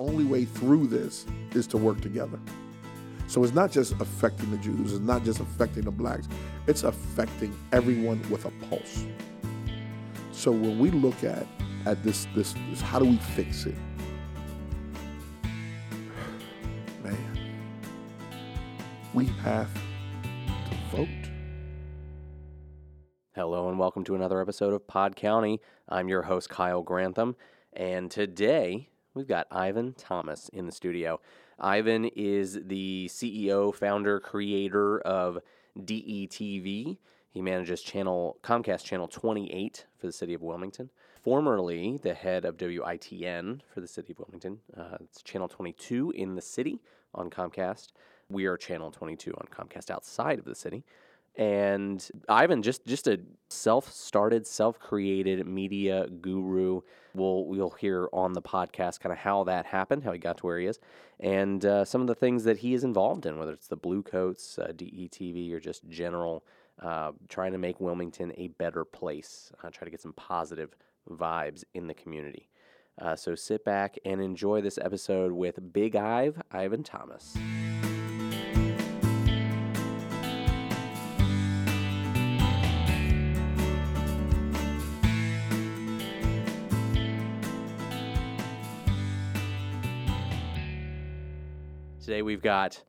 only way through this is to work together. So it's not just affecting the Jews, it's not just affecting the blacks, it's affecting everyone with a pulse. So when we look at at this this, this how do we fix it? Man, we have to vote. Hello and welcome to another episode of Pod County. I'm your host Kyle Grantham, and today we've got Ivan Thomas in the studio. Ivan is the CEO, founder, creator of DETV. He manages channel Comcast channel 28 for the city of Wilmington. Formerly the head of WITN for the city of Wilmington. Uh, it's channel 22 in the city on Comcast. We are channel 22 on Comcast outside of the city. And Ivan, just just a self-started, self-created media guru. We'll we'll hear on the podcast kind of how that happened, how he got to where he is, and uh, some of the things that he is involved in, whether it's the Blue Coats, uh, DETV, or just general uh, trying to make Wilmington a better place, uh, try to get some positive vibes in the community. Uh, so sit back and enjoy this episode with Big Ive, Ivan Thomas. Today we've got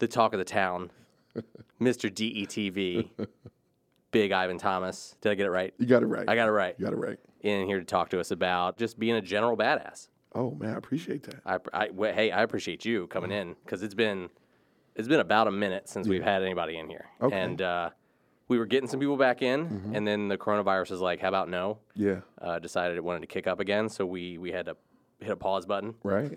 the talk of the town, Mr. DETV, Big Ivan Thomas. Did I get it right? You got it right. I got it right. You got it right. In here to talk to us about just being a general badass. Oh man, I appreciate that. I, I well, hey, I appreciate you coming in because it's been it's been about a minute since we've had anybody in here, Okay. and uh, we were getting some people back in, and then the coronavirus is like, how about no? Yeah. Uh, decided it wanted to kick up again, so we we had to hit a pause button. Right.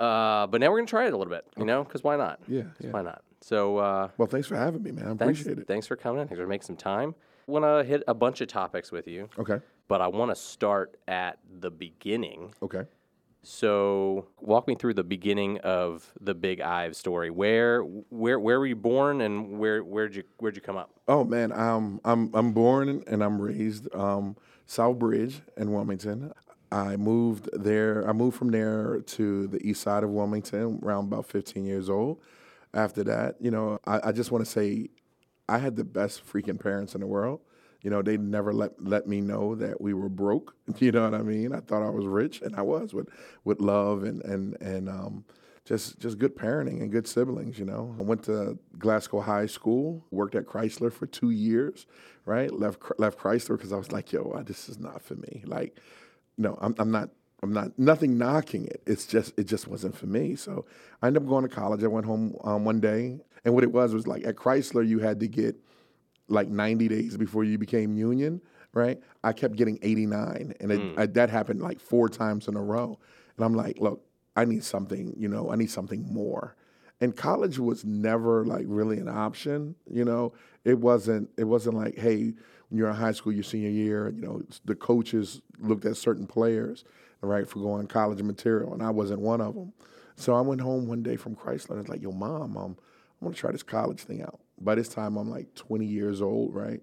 Uh, but now we're gonna try it a little bit, you know, because why not? Yeah. Yeah. Why not? So uh, Well, thanks for having me, man. I thanks, appreciate it. thanks for coming in. Thanks for making some time. Want to hit a bunch of topics with you, Okay. but I want to start at the beginning. Okay. So, walk me through the beginning of the Big Ive story. Where, where, where were you born, and where, where'd you, where'd you come up? Oh man, um, I'm I'm born and I'm raised um, South Bridge in Wilmington. I moved there. I moved from there to the east side of Wilmington around about 15 years old. After that, you know, I, I just want to say, I had the best freaking parents in the world. You know, they never let let me know that we were broke. You know what I mean? I thought I was rich, and I was with with love and and and um, just just good parenting and good siblings. You know, I went to Glasgow High School, worked at Chrysler for two years. Right, left left Chrysler because I was like, yo, this is not for me. Like, no, I'm I'm not. I'm not nothing knocking it. It's just it just wasn't for me. So I ended up going to college. I went home um, one day, and what it was was like at Chrysler, you had to get like 90 days before you became union, right? I kept getting 89, and it, I, that happened like four times in a row. And I'm like, look, I need something, you know, I need something more. And college was never like really an option, you know. It wasn't. It wasn't like, hey, you're in high school, your senior year, you know, the coaches looked at certain players, right, for going college material, and I wasn't one of them. So I went home one day from Chrysler, and I was like, yo, mom, um, I'm gonna try this college thing out. By this time, I'm like 20 years old, right?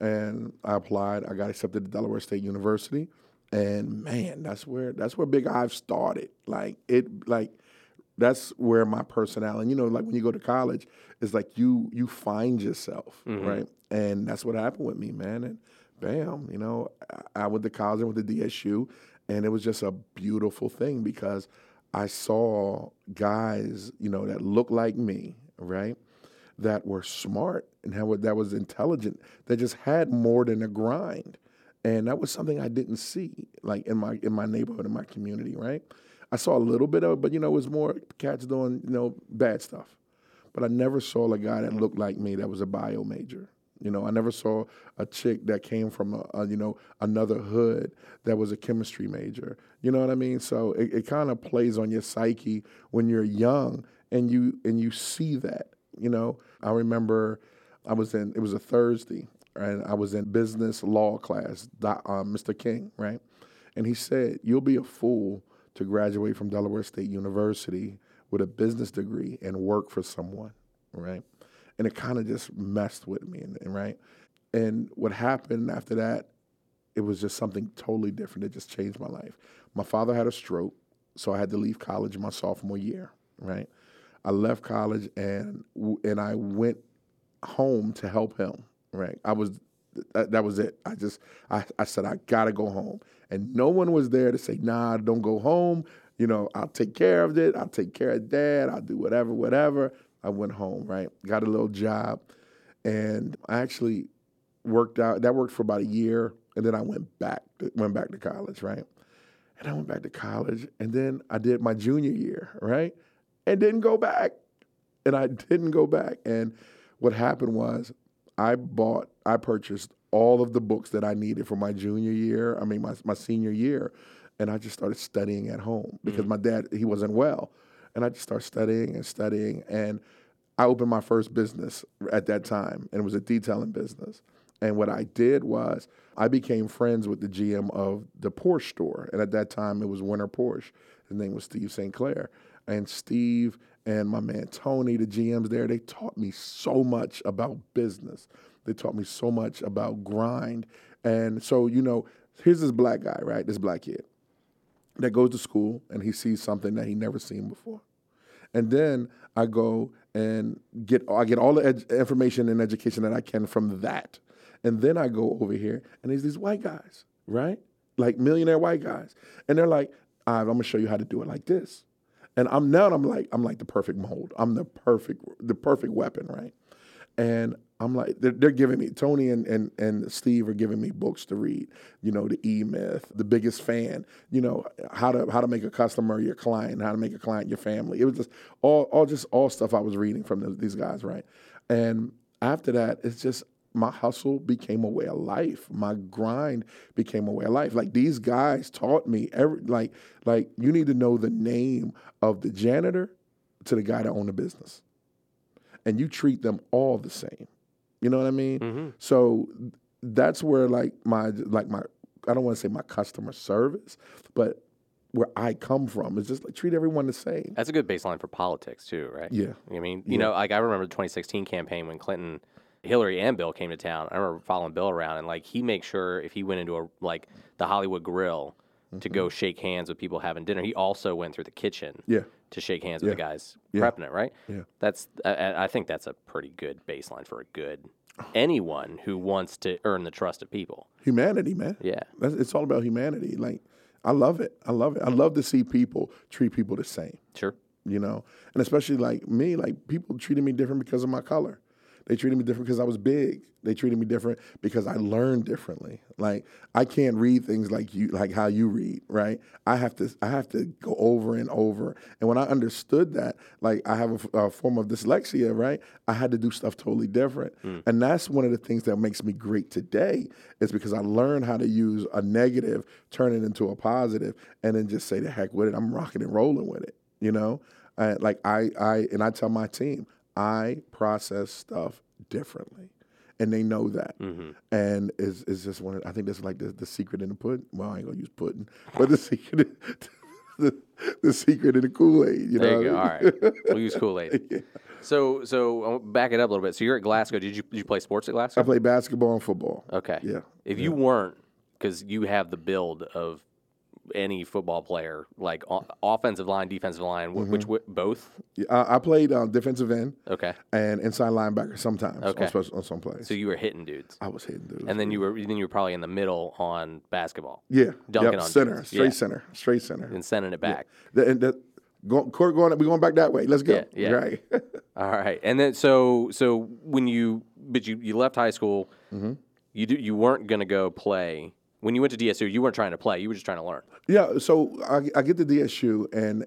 And I applied. I got accepted to Delaware State University, and man, that's where that's where Big Ive started. Like it, like that's where my personality. You know, like when you go to college, it's like you you find yourself, mm-hmm. right? And that's what happened with me, man. And bam, you know, I, I went to college, I went to DSU, and it was just a beautiful thing because I saw guys, you know, that looked like me, right? That were smart and how that was intelligent, that just had more than a grind. And that was something I didn't see, like in my in my neighborhood, in my community, right? I saw a little bit of it, but you know, it was more cats doing, you know, bad stuff. But I never saw a guy that looked like me that was a bio major. You know, I never saw a chick that came from a, a you know another hood that was a chemistry major. You know what I mean? So it, it kind of plays on your psyche when you're young and you and you see that. You know, I remember I was in it was a Thursday and I was in business law class, uh, Mr. King, right? And he said, "You'll be a fool to graduate from Delaware State University with a business degree and work for someone, right?" And it kind of just messed with me, and, and right. And what happened after that, it was just something totally different. It just changed my life. My father had a stroke, so I had to leave college my sophomore year. Right, I left college and and I went home to help him. Right, I was that, that was it. I just I, I said I gotta go home, and no one was there to say nah, don't go home. You know, I'll take care of it. I'll take care of dad. I'll do whatever, whatever. I went home. Right, got a little job, and I actually worked out. That worked for about a year, and then I went back went back to college. Right, and I went back to college, and then I did my junior year. Right, and didn't go back, and I didn't go back. And what happened was I bought, I purchased all of the books that I needed for my junior year. I mean, my, my senior year. And I just started studying at home because mm. my dad, he wasn't well. And I just started studying and studying. And I opened my first business at that time, and it was a detailing business. And what I did was I became friends with the GM of the Porsche store. And at that time, it was Winner Porsche. His name was Steve St. Clair. And Steve and my man Tony, the GMs there, they taught me so much about business. They taught me so much about grind. And so, you know, here's this black guy, right? This black kid that goes to school and he sees something that he never seen before. And then I go and get I get all the ed- information and education that I can from that. And then I go over here and there's these white guys, right? Like millionaire white guys. And they're like, "All right, I'm gonna show you how to do it like this. And I'm now I'm like I'm like the perfect mold. I'm the perfect the perfect weapon, right? And I'm like they're, they're giving me Tony and, and and Steve are giving me books to read. You know, the E Myth, the biggest fan. You know how to how to make a customer your client, how to make a client your family. It was just all all just all stuff I was reading from the, these guys, right? And after that, it's just my hustle became a way of life. My grind became a way of life. Like these guys taught me every like like you need to know the name of the janitor to the guy that owned the business. And you treat them all the same. You know what I mean? So that's where like my like my I don't want to say my customer service, but where I come from is just like treat everyone the same. That's a good baseline for politics too, right? Yeah. I mean, you know, like I remember the 2016 campaign when Clinton, Hillary, and Bill came to town. I remember following Bill around, and like he makes sure if he went into a like the Hollywood Grill to go shake hands with people having dinner, he also went through the kitchen Mm-hmm. Yeah. To shake hands with the guys Yeah. prepping it. Right? Yeah. That's I- I, I think that's a pretty good baseline for a good anyone who wants to earn the trust of people. Humanity, man. Yeah. That's, it's all about humanity. Like I love it. I love it. I love to see people treat people the same. Sure. you know, and especially like me, like people treated me different because of my color. They treated me different because I was big. They treated me different because I learned differently. Like I can't read things like you, like how you read, right? I have to, I have to go over and over. And when I understood that, like I have a form of dyslexia, right? I had to do stuff totally different, and that's one of the things that makes me great today. Is because I learned how to use a negative, turn it into a positive, and then just say the heck with it. I'm rocking and rolling with it you know uh, like I, I and i tell my team i process stuff differently and they know that mm-hmm. and it's, it's just one of, i think that's like the, the secret in the pudding well i ain't gonna use pudding but the secret the, the secret in the kool-aid you There know you go. All what I mean? right, we'll use Kool Aid. So, so I'll back it up a little bit. So you're at Glasgow. Did you did you play sports at Glasgow? i play basketball and football Okay. Yeah, If you weren't, because you have the build of any football player, like o- offensive line, defensive line, wh- which Mm-hmm. wh- both. I played uh, defensive end Okay. and inside linebacker sometimes Okay. on, special, on some plays So you were hitting dudes, i was hitting dudes and then you were then you were probably in the middle on basketball yeah dunking yep, on center dudes. straight Yeah. center straight center and sending it back. The, and the, go, Court going, we going back that way. Let's go. Yeah, yeah. Right. All right, and then so so when you but you you left high school, Mm-hmm. you do, you weren't gonna go play. When you went to DSU, you weren't trying to play. You were just trying to learn. Yeah. So I, I get to DSU, and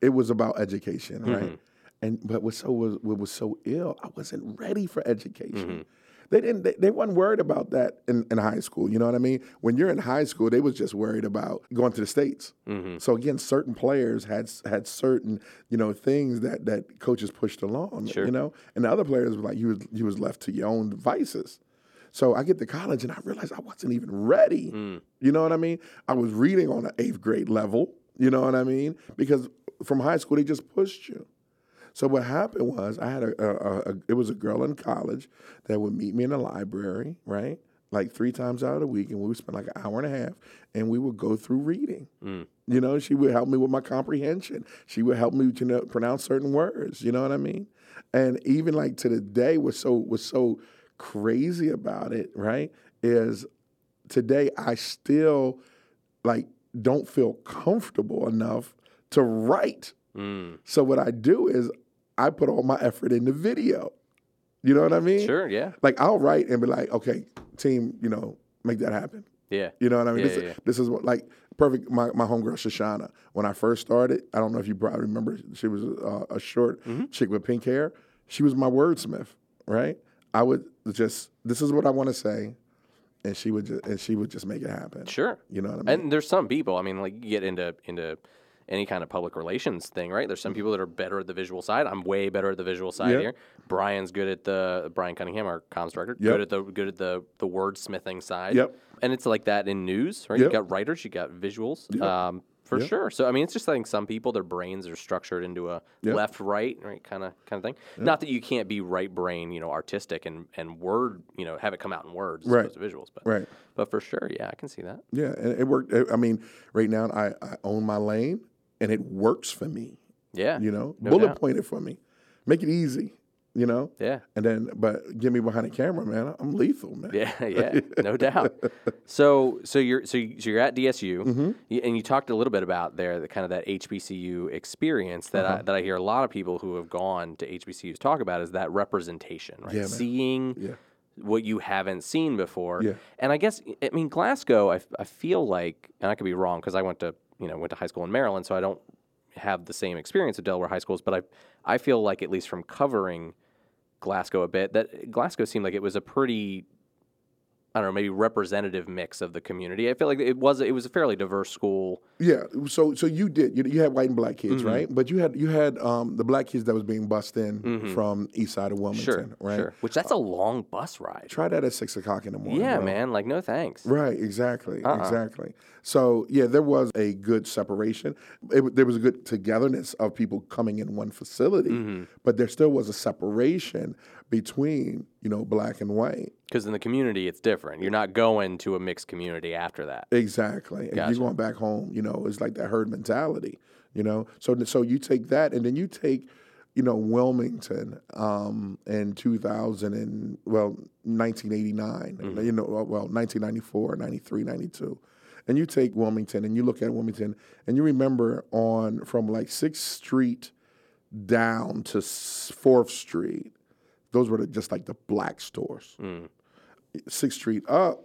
it was about education, Mm-hmm. right? And but what so was what was so ill, I wasn't ready for education. Mm-hmm. They didn't. They, they weren't worried about that in, in high school. You know what I mean? When you're in high school, they was just worried about going to the states. Mm-hmm. So again, certain players had had certain you know things that that coaches pushed along. Sure. You know, and the other players were like you was you was left to your own devices. So I get to college and I realized I wasn't even ready. You know what I mean? I was reading on an eighth grade level. You know what I mean? Because from high school they just pushed you. So what happened was I had a, a, a, a it was a girl in college that would meet me in the library, right? like three times out of the week, and we would spend like an hour and a half, and we would go through reading. Mm. You know, she would help me with my comprehension. She would help me to know, pronounce certain words. You know what I mean? And even like to the day, what's so what's so crazy about it, right? Is today I still like don't feel comfortable enough to write. Mm. So what I do is I put all my effort in the video. You know what I mean? Sure. Yeah. Like I'll write and be like, okay, team, you know, make that happen. Yeah. You know what I mean? Yeah, this, yeah, yeah. this is what like perfect. My, my homegirl Shoshana. When I first started, I don't know if you probably remember. She was uh, a short Mm-hmm. chick with pink hair. She was my wordsmith, right? I would just this is what I want to say, and she would just and she would just make it happen. Sure. You know what I mean? And there's some people. I mean, like you get into into any kind of public relations thing, right? There's some people that are better at the visual side. I'm way better at the visual side Yep. here. Brian's good at the Brian Cunningham, our comms director, Yep. good at the good at the the wordsmithing side. Yep. And it's like that in news, right? You Yep. got writers, you got visuals, um, for Yep. sure. So I mean, it's just like some people, their brains are structured into a Yep. left right, right kind of kind of thing. Not that you can't be right brain, you know, artistic and and word, you know, have it come out in words as Right. opposed to visuals, but right. but for sure, yeah, I can see that. Yeah, and it worked. I mean, right now I, I own my lane, and it works for me. Yeah. You know, No bullet doubt. point it for me, make it easy. You know, Yeah. and then but get me behind the camera, man. I'm lethal, man. Yeah, yeah, no doubt. So, so you're so, you, so you're at DSU, Mm-hmm. and you talked a little bit about there the kind of that HBCU experience that Uh-huh. I, that I hear a lot of people who have gone to HBCUs talk about is that representation, right? Yeah. Seeing Yeah. what you haven't seen before. Yeah. And I guess I mean Glasgow. I, I feel like, and I could be wrong because I went to you know went to high school in Maryland, so I don't have the same experience of Delaware high schools. But I I feel like at least from covering Glasgow a bit, that Glasgow seemed like it was a pretty I don't know, maybe representative mix of the community. I feel like it was it was a fairly diverse school. Yeah, so so you did you, you had white and black kids, Mm-hmm. right? But you had you had um, the black kids that was being bussed in from east side of Wilmington, Mm-hmm. Sure, right? sure. Which that's a long bus ride. Try that at six o'clock in the morning. Yeah, man. Like no thanks. Right, exactly, Uh-uh. exactly. So yeah, there was a good separation. It, there was a good togetherness of people coming in one facility, Mm-hmm. but there still was a separation between you know black and white. Because in the community, it's different. You're not going to a mixed community after that. Exactly. And Gotcha. you're going back home, you know, it's like that herd mentality, you know. So so you take that and then you take, you know, Wilmington um, in 2000 and well 1989, Mm-hmm. you know, well 1994, 93, 92. And you take Wilmington and you look at Wilmington and you remember on from like 6th Street down to 4th Street, those were the, just like the black stores. Mm. Sixth Street up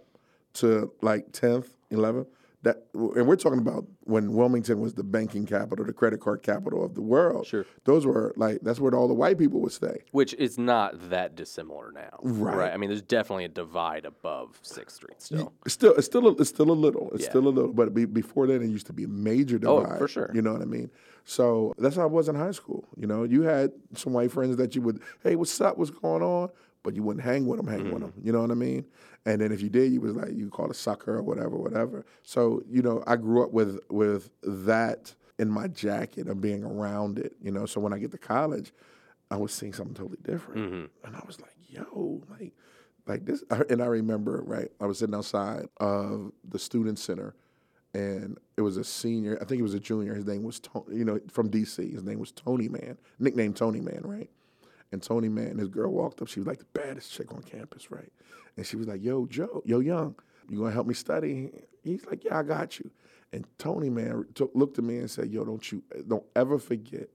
to like tenth, eleventh. That and we're talking about when Wilmington was the banking capital, the credit card capital of the world. Sure. Those were like that's where all the white people would stay. Which is not that dissimilar now. Right. right? I mean, there's definitely a divide above Sixth Street still. It's still it's still a, it's still a little. It's Yeah. still a little, but be, before then it used to be a major oh, divide. Oh, for sure. You know what I mean? So that's how I was in high school. You know, you had some white friends that you would, hey, what's up? What's going on? But you wouldn't hang with them, hang Mm-hmm. with them. You know what I mean? And then if you did, you was like you call a sucker or whatever, whatever. So you know, I grew up with with that in my jacket of being around it. You know, so when I get to college, I was seeing something totally different, Mm-hmm. and I was like, yo, like like this and i remember right i was sitting outside of the student center and it was a senior i think he was a junior his name was tony you know from dc his name was tony man nickname tony man right and tony man this girl walked up. She was like the baddest chick on campus right? And she was like yo joe yo young you gonna help me study? He's like yeah i got you. And tony man took, looked at me and said yo don't you don't ever forget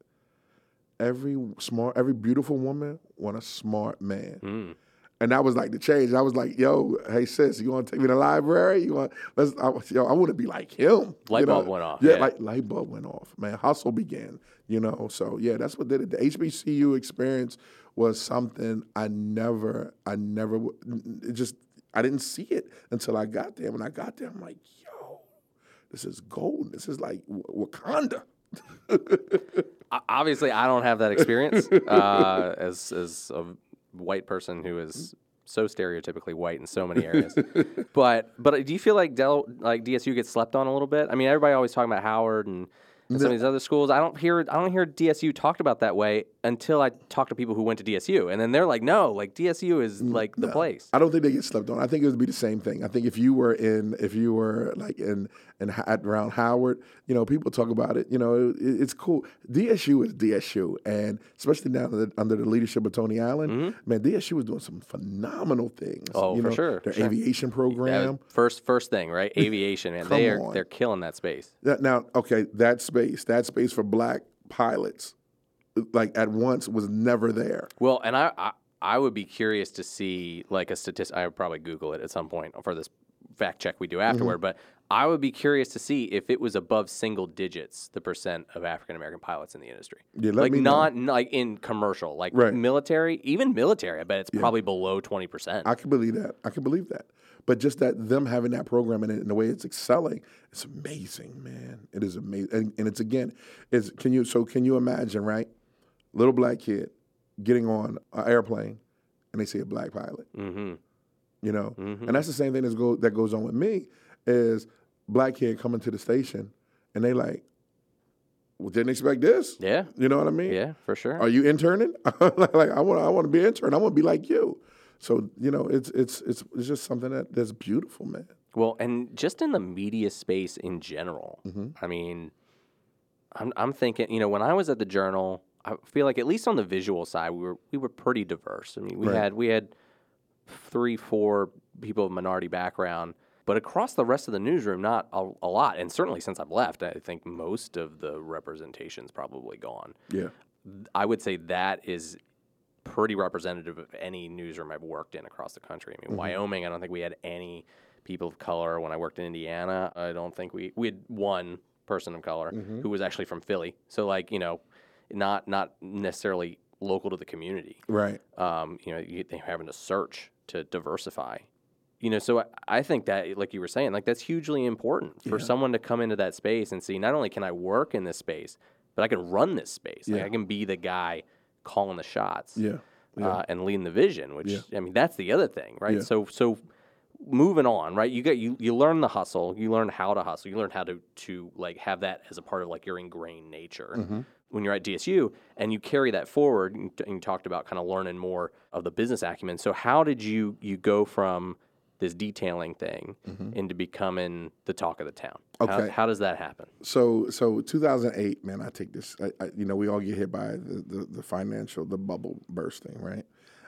every smart every beautiful woman want a smart man. Mm. And that was like the change. I was like, "Yo, hey sis, you want to take me to the library? You want? Let's, I, yo, I want to be like him." Light you know? bulb went off, Yeah, yeah. like light bulb went off. Man, hustle began. You know, so yeah, that's what did it. The HBCU experience was something I never, I never, it just, I didn't see it until I got there. When I got there, I'm like, "Yo, this is gold. This is like Wakanda." Obviously, I don't have that experience uh, as as a white person who is mm-hmm. so stereotypically white in so many areas. but but do you feel like Del like DSU gets slept on a little bit? I mean, everybody always talking about Howard and And some of these other schools, I don't hear I don't hear DSU talked about that way until I talk to people who went to DSU, and then they're like, no, like DSU is like the place. I don't think they get slept on. I think it would be the same thing. I think if you were in, if you were like in, in at around Howard, you know, people talk about it. You know, it, it's cool. DSU is DSU, and especially now under, under the leadership of Tony Allen, man, DSU is doing some phenomenal things. Mm-hmm. Oh, you for know, sure, Their sure. aviation Yeah, program. first first thing, right? Aviation, man. they are on. they're killing that space. Now, okay, that space, that space for black pilots, like at once was never there. Well, and I, I I would be curious to see like a statistic. I would probably Google it at some point for this fact check we do Mm-hmm. afterward. But I would be curious to see if it was above single digits the percent of African American pilots in the industry. Yeah, let like me know. not n- like in commercial, like Right. military, even military. I bet it's probably below twenty percent. I can believe that. I can believe that. But just that them having that program and, the way it's excelling, it's amazing, man. It is amazing, and, and it's again, it's can you so can you imagine, right? Little black kid getting on an airplane, and they see a black pilot. Mm-hmm. You know, and that's the same thing that go that goes on with me is black kid coming to the station, and they like, well, didn't expect this. Yeah, You know what I mean? yeah, for sure. Are you interning? like I want, I want to be an intern. I want to be like you. So you know, it's it's it's it's just something that that's beautiful, man. Well, and just in the media space in general, Mm-hmm. I mean, I'm I'm thinking, you know, when I was at the Journal, I feel like at least on the visual side, we were we were pretty diverse. I mean, we Right. had we had three, four people of minority background, but across the rest of the newsroom, not a, a lot. And certainly since I've left, I think most of the representation's probably gone. Yeah, I would say that is pretty representative of any newsroom I've worked in across the country. I mean, Wyoming, I don't think we had any people of color. When I worked in Indiana, I don't think we we had one person of color who was actually from Philly. So like you know, not not necessarily local to the community. right. Um, you know, you, they're having to search to diversify. You know, so I, I think that, like you were saying, like that's hugely important for someone to come into that space and see. Not only can I work in this space, but I can run this space. Like I can be the guy calling the shots Yeah, uh, and leading the vision. Which Yeah. I mean, that's the other thing, right? Yeah. So so moving on, right? You get you you learn the hustle, you learn how to hustle, you learn how to to like have that as a part of like your ingrained nature. Mm-hmm. When you're at DSU and you carry that forward, and, and you talked about kind of learning more of the business acumen. So how did you you go from this detailing thing into becoming the talk of the town? How, Mm-hmm. Okay. how does that happen? So so 2008, man. I take this. I, I, you know, we all get hit by the, the the financial the bubble bursting, right?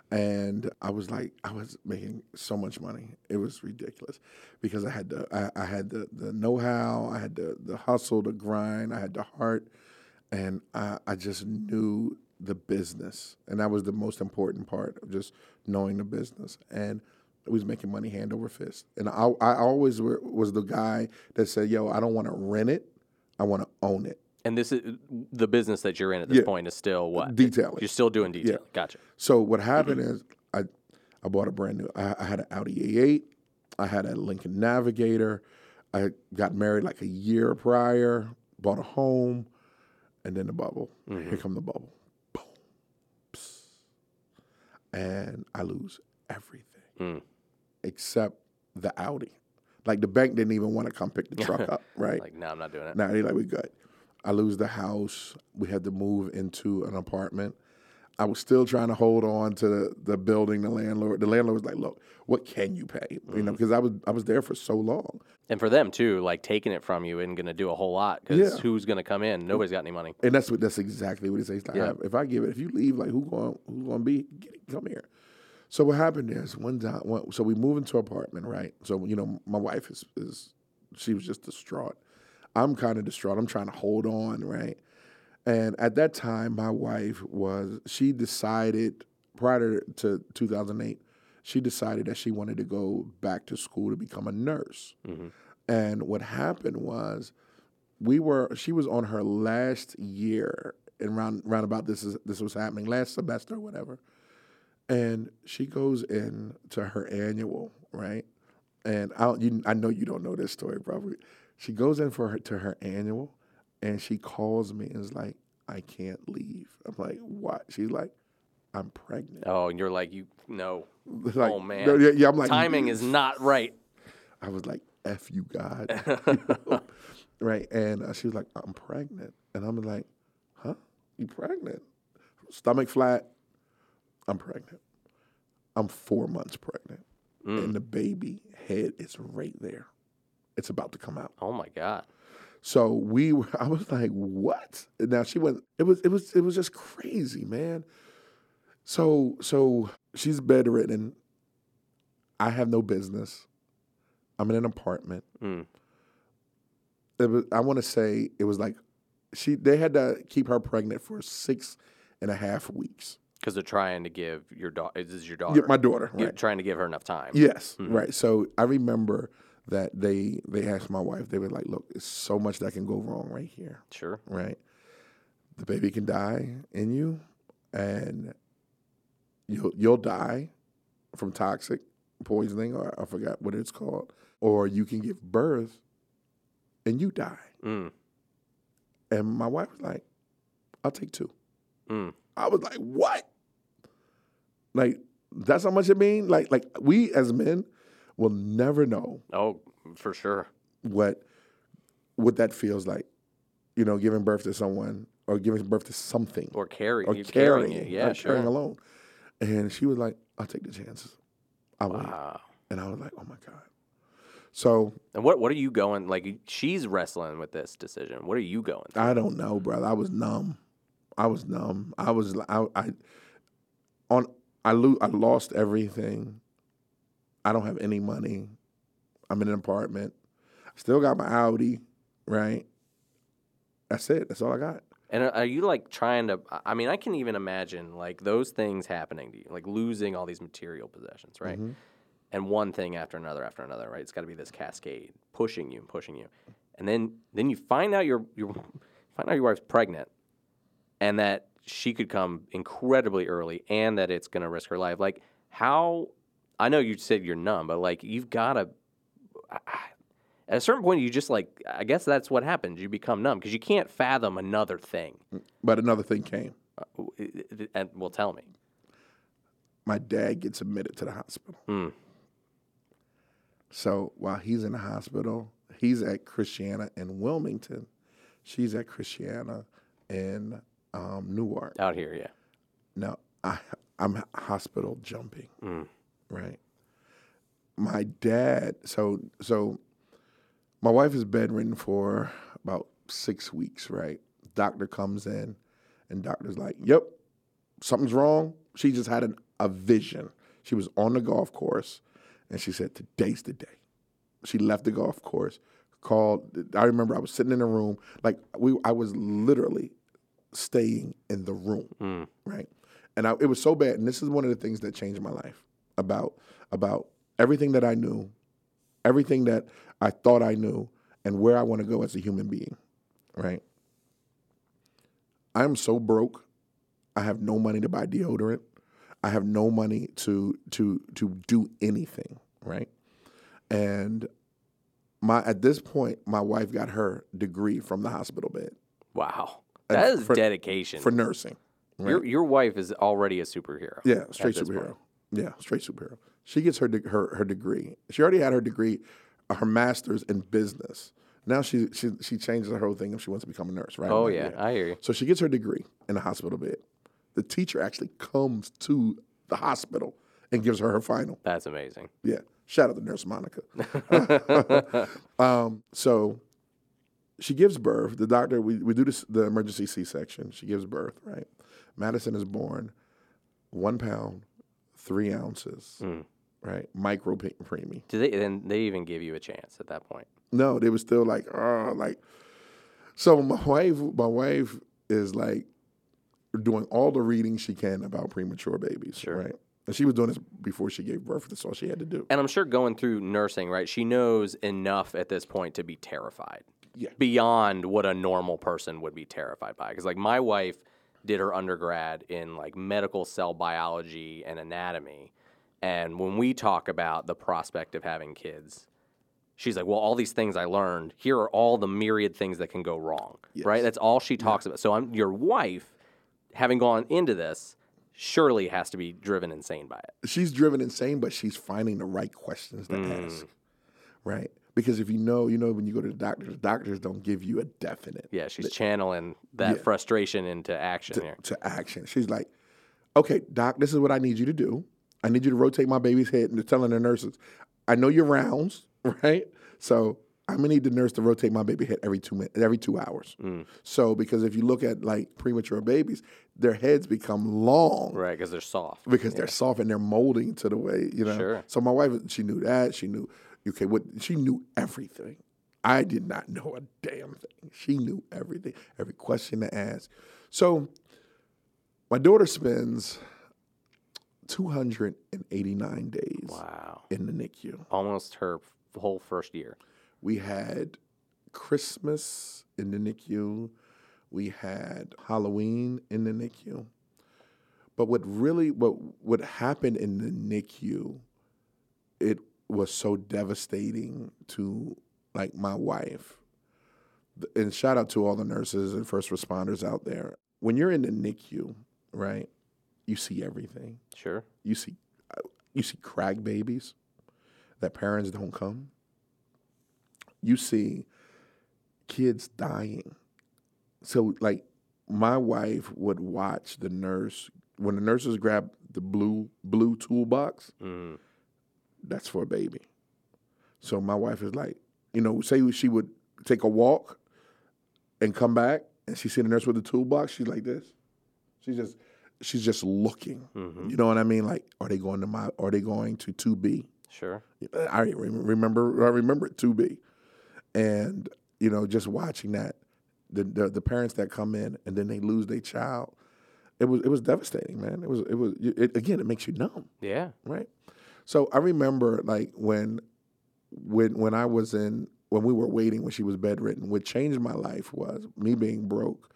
And I was like, I was making so much money. It was ridiculous because I had the I, I had the the know how, I had the the hustle, the grind, I had the heart, and I, I just knew the business, and that was the most important part of just knowing the business. And we was making money hand over fist, and I I always were, was the guy that said, "Yo, I don't want to rent it, I want to own it." And this is the business that you're in at this Yeah. point is still what? Detailing. You're still doing detailing. Gotcha. So what happened is I I bought a brand new. I, I had an Audi A8. I had a Lincoln Navigator. I got married like a year prior. Bought a home, and then the bubble. Here come the bubble. Boom. Psst. And I lose everything Mm. Except the Audi. Like the bank didn't even want to come pick the truck up. Right. Like, no, I'm not doing it. Now they like we good. I lose the house. We had to move into an apartment. I was still trying to hold on to the, the building. The landlord, the landlord was like, "Look, what can you pay?" You know, mm-hmm. because I was I was there for so long. And for them too, like taking it from you isn't going to do a whole lot because Yeah. who's going to come in? Nobody's got any money. And that's what that's exactly what he says. Like, Yeah. if I give it, if you leave, like who going who's going to be? Get come here. So what happened is one time, one, so we move into an apartment, right? So you know, my wife is is she was just distraught. I'm kind of distraught. I'm trying to hold on, right? And at that time, my wife was she decided prior to 2008, she decided that she wanted to go back to school to become a nurse. Mm-hmm. And what happened was we were she was on her last year and round round about this is this was happening last semester or whatever and she goes in to her annual right and I you, I know you don't know this story probably she goes in for her to her annual and she calls me and is like I can't leave I'm like what she's like I'm pregnant Oh, and you're like, you no, Like, oh man, no, yeah, yeah, I'm like timing is not right. I was like, F you, God. You know? right? And uh, she was like, "I'm pregnant," and I'm like, "Huh? You pregnant? Stomach flat? I'm pregnant. I'm four months pregnant, and the baby head is right there. It's about to come out." Oh my god. So we, were, I was like, "What?" Now she went. It was, it was, it was just crazy, man. So, so she's bedridden. I have no business. I'm in an apartment. Mm. It was, I want to say it was like she. They had to keep her pregnant for six and a half weeks. Because they're trying to give your daughter. This is your daughter. Yeah, my daughter. Right. trying to give her enough time. Yes, right. So I remember that they they asked my wife. They were like, "Look, it's so much that can go wrong right here." Sure. right? The baby can die in you, and you'll you'll die from toxic poisoning, or I forgot what it's called, or you can give birth and you die. Mm. And my wife was like, "I'll take two. Mm. I was like, "What?" Like that's how much it means. Like like we as men will never know Oh, for sure. what what that feels like. You know, giving birth to someone or giving birth to something. Or carry. or you carrying, it. Yeah, sure. carrying alone. And she was like, "I'll take the chances. I'll. Wow. And I was like, "Oh my god!" So And what what are you going like? She's wrestling with this decision. What are you going? Through? I don't know, brother. I was numb. I was numb. I was I, I on I lo- I lost everything. I don't have any money. I'm in an apartment. Still got my Audi, right? That's it. That's all I got. And are- are you like trying to? I mean, I can even imagine like those things happening to you, like losing all these material possessions, right? Mm-hmm. And one thing after another after another, right? It's got to be this cascade pushing you and pushing you, and then then you find out your your find out your wife's pregnant, and that she could come incredibly early, and that it's going to risk her life. Like how? I know you said you're numb, but like you've got to. At a certain point, you just like I guess that's what happens. You become numb because you can't fathom another thing. But another thing came. Uh, and well, tell me. My dad gets admitted to the hospital. Mm. So while he's in the hospital, he's at Christiana in Wilmington. She's at Christiana in um, Newark. Out here, yeah. Now I, I'm hospital jumping, Mm. right? My dad. So so, my wife is bedridden for about six weeks, right? Doctor comes in, and doctor's like, "Yep, something's wrong." She just had an, a vision. She was on the golf course, and she said, "Today's the day." She left the golf course, called. I remember I was sitting in a room, like we. I was literally staying in the room, Mm. right? And I, it was so bad. And this is one of the things that changed my life about about everything that I knew, everything that I thought I knew, and where I want to go as a human being, right? I'm so broke. I have no money to buy deodorant. I have no money to to to do anything, right? And my at this point, my wife got her degree from the hospital bed Wow, that is for- dedication. for nursing. right? your your wife is already a superhero. Yeah, straight superhero. point. Yeah, straight superhero. She gets her de- her her degree. She already had her degree, uh, her master's in business. Now she she she changes her whole thing if she wants to become a nurse, right? Oh like, yeah, I hear you. So she gets her degree in the hospital bed. The teacher actually comes to the hospital and gives her her final. That's amazing. Yeah. Shout out to Nurse Monica. um, so she gives birth. The doctor, we, we do this, the emergency C section. She gives birth, right? Madison is born one pound, three ounces, Mm. right? Micro preemie. Do they? Then they even give you a chance at that point. No, they were still like, oh, like. So my wife, my wife is like doing all the reading she can about premature babies, Sure. right? And she was doing this before she gave birth. That's all she had to do. And I'm sure going through nursing, right? She knows enough at this point to be terrified. Yeah. Beyond what a normal person would be terrified by. Because like my wife did her undergrad in like medical cell biology and anatomy. And when we talk about the prospect of having kids, she's like, Well, all these things I learned, here are all the myriad things that can go wrong. Right? That's all she talks about. So I'm your wife, having gone into this, surely has to be driven insane by it. she's driven insane, but she's finding the right questions to Mm. ask, right? Because if you know, you know when you go to the doctors, doctors don't give you a definite Yeah, she's channeling that Yeah. frustration into action here. to action. She's like, okay, doc, this is what I need you to do. I need you to rotate my baby's head. And they're telling the nurses, I know your rounds, right? So I'm gonna need the nurse to rotate my baby head every two minutes, every two hours. Mm. So because if you look at like premature babies, their heads become long Right, because they're soft. because they're soft and they're molding to the way you know. Sure. So my wife, she knew that. She knew okay. What she knew everything. I did not know a damn thing. She knew everything, every question to ask. So my daughter spends 289 days Wow. in the NICU. Almost her f- whole first year. We had Christmas in the NICU. We had Halloween in the NICU. But what really what what happened in the NICU, it was so devastating to like my wife. And shout out to all the nurses and first responders out there. When you're in the NICU, right? You see everything. Sure. You see you see crack babies that parents don't come. You see kids dying. So like my wife would watch the nurse when the nurses grab the blue blue toolbox, Mm. That's for a baby. So my wife is like, you know, say she would take a walk and come back and she see the nurse with the toolbox, she's like this. She's just she's just looking. hmm You know what I mean? Like, are they going to my? Are they going to two B? Sure. I remember. I remember it two B, and you know, just watching that, the, the the parents that come in and then they lose their child, it was it was devastating, man. It was it was it, again, it makes you numb, Yeah. right? So I remember like when when when I was in when we were waiting when she was bedridden. What changed my life was me being broke.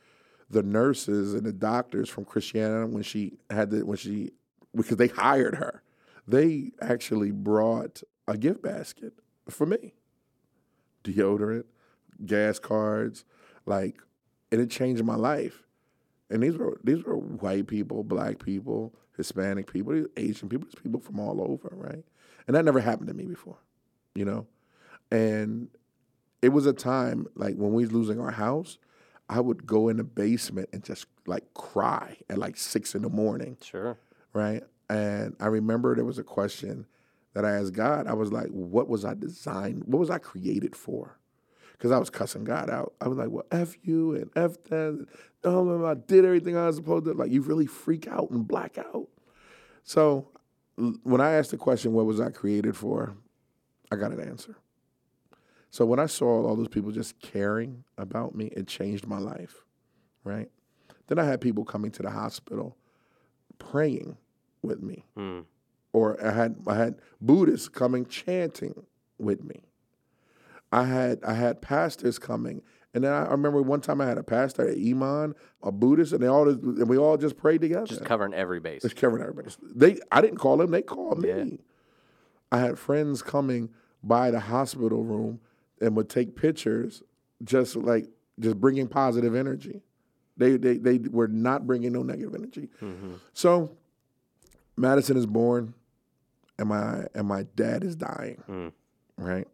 The nurses and the doctors from Christiana when she had the when she because they hired her, they actually brought a gift basket for me. Deodorant, gas cards, like, and it changed my life. And these were these were white people, black people, Hispanic people, Asian people, these people from all over, right? And that never happened to me before, you know. And it was a time like when we was losing our house, I would go in the basement and just like cry at like six in the morning Sure. right? And I remember there was a question that I asked God. I was like, what was I designed? What was I created for? Because I was cussing God out. I was like, well, F you and F that. Oh, I did everything I was supposed to. Like, you really freak out and black out. So when I asked the question, what was I created for? I got an answer. So when I saw all those people just caring about me, it changed my life, right? Then I had people coming to the hospital praying with me, Mm. or I had I had Buddhists coming chanting with me. I had I had pastors coming, and then I remember one time I had a pastor, an imam, a Buddhist, and they all and we all just prayed together. Just covering every base. It's covering everybody. They I didn't call them; they called me. Yeah. I had friends coming by the hospital room and would take pictures, just like just bringing positive energy. They they they were not bringing no negative energy. hmm So Madison is born, and my and my dad is dying, Mm. right?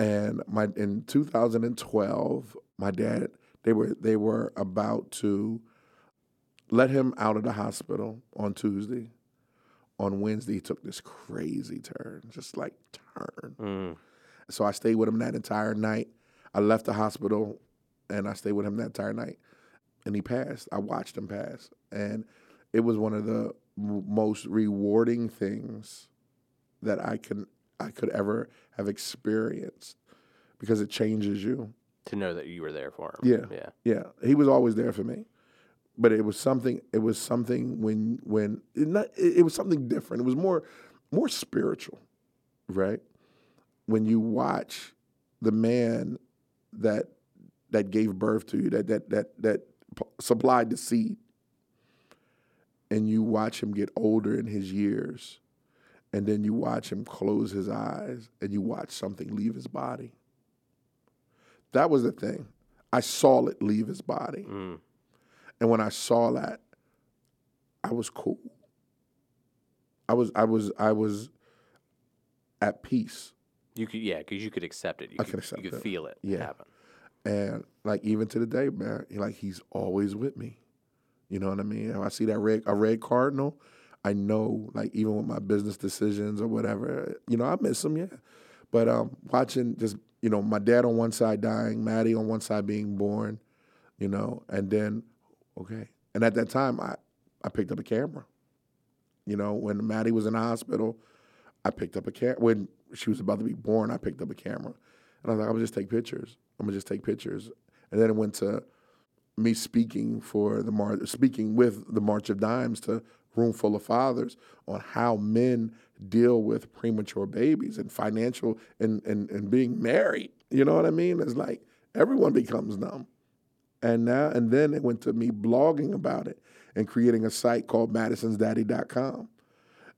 And my in 2012, my dad they were they were about to let him out of the hospital on Tuesday. On Wednesday, he took this crazy turn, just like turn. Mm. So I stayed with him that entire night. I left the hospital and I stayed with him that entire night. And he passed. I watched him pass. And it was one of the m- most rewarding things that I can I could ever have experienced because it changes you. To know that you were there for him. Yeah. Yeah. Yeah, he was always there for me. But it was something it was something when when it, not, it, it was something different. It was more more spiritual, right? When you watch the man that that gave birth to you, that that that that supplied the seed, and you watch him get older in his years, and then you watch him close his eyes, and you watch something leave his body. That was the thing. I saw it leave his body. Mm. And when I saw that, I was cool. I was I was I was at peace You could, yeah, because you could accept it. You I could, accept You could it. feel it Yeah. happen. And like even to the day, man, like he's always with me. You know what I mean? If I see that red a red cardinal, I know like even with my business decisions or whatever, you know, I miss him, yeah. But um watching just, you know, my dad on one side dying, Maddie on one side being born, you know, and then okay. And at that time I I picked up a camera. You know, when Maddie was in the hospital, I picked up a camera. When she was about to be born, I picked up a camera. And I was like, I'm gonna just take pictures. I'm gonna just take pictures. And then it went to me speaking for the mar- speaking with the March of Dimes to room full of fathers on how men deal with premature babies and financial and, and, and being married. You know what I mean? It's like everyone becomes numb. And now and then it went to me blogging about it and creating a site called madisonsdaddy.com.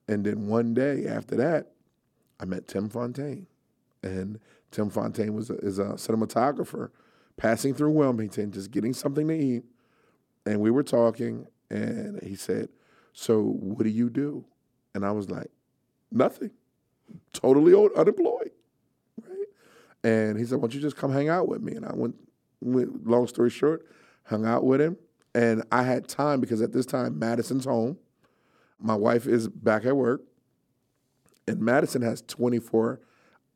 And then one day after that, I met Tim Fontaine. And Tim Fontaine was a, is a cinematographer passing through Wilmington, just getting something to eat. And we were talking, and he said, So, what do you do? And I was like, Nothing. Totally unemployed. Right? And he said, Why don't you just come hang out with me? And I went, went, long story short, hung out with him. And I had time because at this time, Madison's home. My wife is back at work. And Madison has 24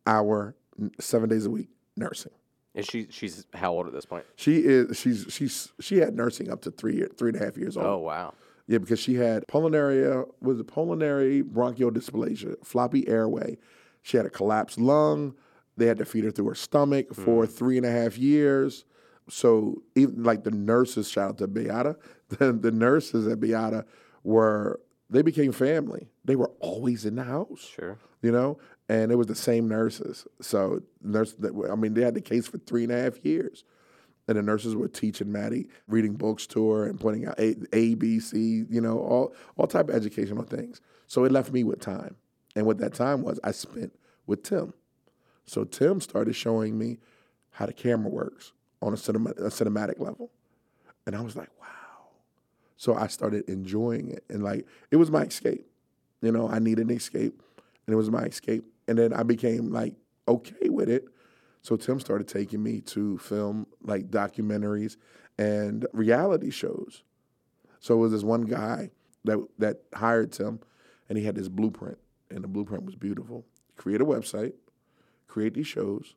hour, seven days a week nursing. And she she's how old at this point? She is she's she's she had nursing up to three year, three and a half years old. Oh wow. Yeah, because she had pulmonary uh, was it pulmonary bronchial dysplasia, floppy airway. She had a collapsed lung. They had to feed her through her stomach for hmm. three and a half years. So even like the nurses, shout out to Bayada, the, the nurses at Bayada were they became family. They were always in the house Sure. you know, and it was the same nurses. So nurse, I mean, they had the case for three and a half years, and the nurses were teaching Maddie, reading books to her, and pointing out A, A B, C, you know, all all type of educational things. So it left me with time, and what that time was, I spent with Tim. So Tim started showing me how the camera works on a, cinema, a cinematic level, and I was like, wow. So I started enjoying it, and like it was my escape. You know, I needed an escape, and it was my escape. And then I became like okay with it. So Tim started taking me to film like documentaries and reality shows. So it was this one guy that that hired Tim, and he had this blueprint, and the blueprint was beautiful. Create a website, create these shows,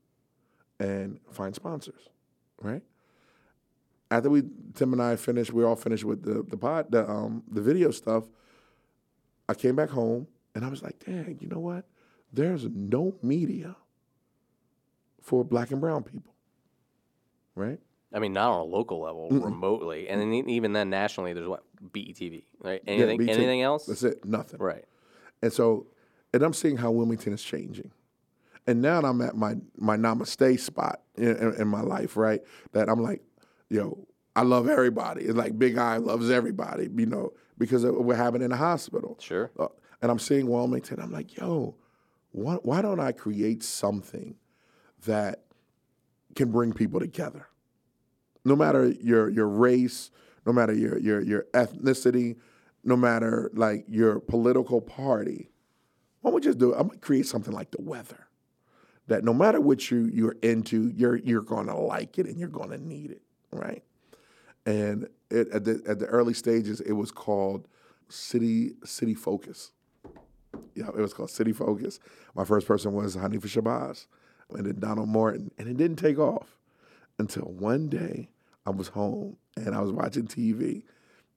and find sponsors, right? After we Tim and I finished, we all finished with the the pod, the um the video stuff. I came back home and I was like, dang, you know what? There's no media for black and brown people. Right? I mean, not on a local level, remotely, and then even then nationally, there's what BETV, right? Anything, BET. anything else? That's it. Nothing. Right. And so, and I'm seeing how Wilmington is changing. And now I'm at my my namaste spot in, in, in my life, right? That I'm like, yo, I love everybody. It's like Big Eye loves everybody, you know, because of what happened in the hospital. Sure. Uh, and I'm seeing Wilmington. I'm like, yo, why, why don't I create something that can bring people together? No matter your your race, no matter your your your ethnicity, no matter like your political party. Why don't we just do it? I'm gonna create something like the weather. That no matter what you you're into, you're you're gonna like it and you're gonna need it, right? And it, at the at the early stages, it was called City City Focus. Yeah, it was called City Focus. My first person was Hanifa Shabazz, and then Donald Morton, and it didn't take off until one day I was home and I was watching TV,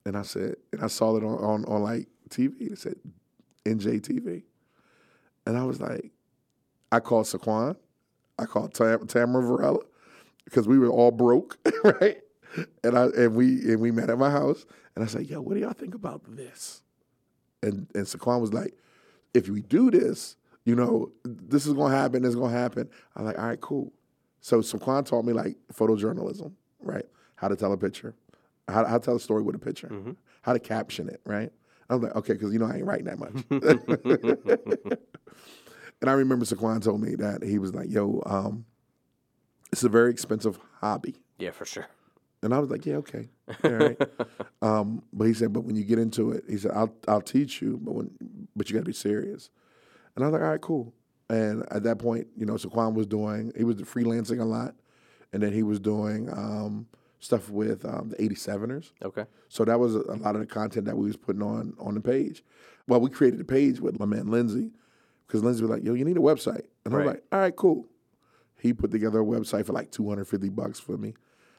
and I said, and I saw it on on, on like TV. It said NJTV, and I was like, I called Saquon, I called Tam- Tamara Varela because we were all broke, right? And I and we and we met at my house, and I said, "Yo, what do y'all think about this?" And and Saquon was like, "If we do this, you know, this is gonna happen. This is gonna happen." I'm like, "All right, cool." So Saquon taught me like photojournalism, right? How to tell a picture, how, how to tell a story with a picture, how to caption it, right? I'm like, okay, because you know I ain't writing that much. and I remember Saquon told me that he was like, "Yo, um, it's a very expensive hobby." Yeah, for sure. And I was like, yeah, okay, all right. um, but he said, but when you get into it, he said, I'll I'll teach you, but when but you got to be serious. And I was like, all right, cool. And at that point, you know, Saquon was doing he was freelancing a lot, and then he was doing um, stuff with um, the 87ers. Okay. So that was a, a lot of the content that we was putting on on the page. Well, we created a page with my man Lindsay because Lindsay was like, "Yo, you need a website," and I Right. was like, "All right, cool." He put together a website for like 250 bucks for me.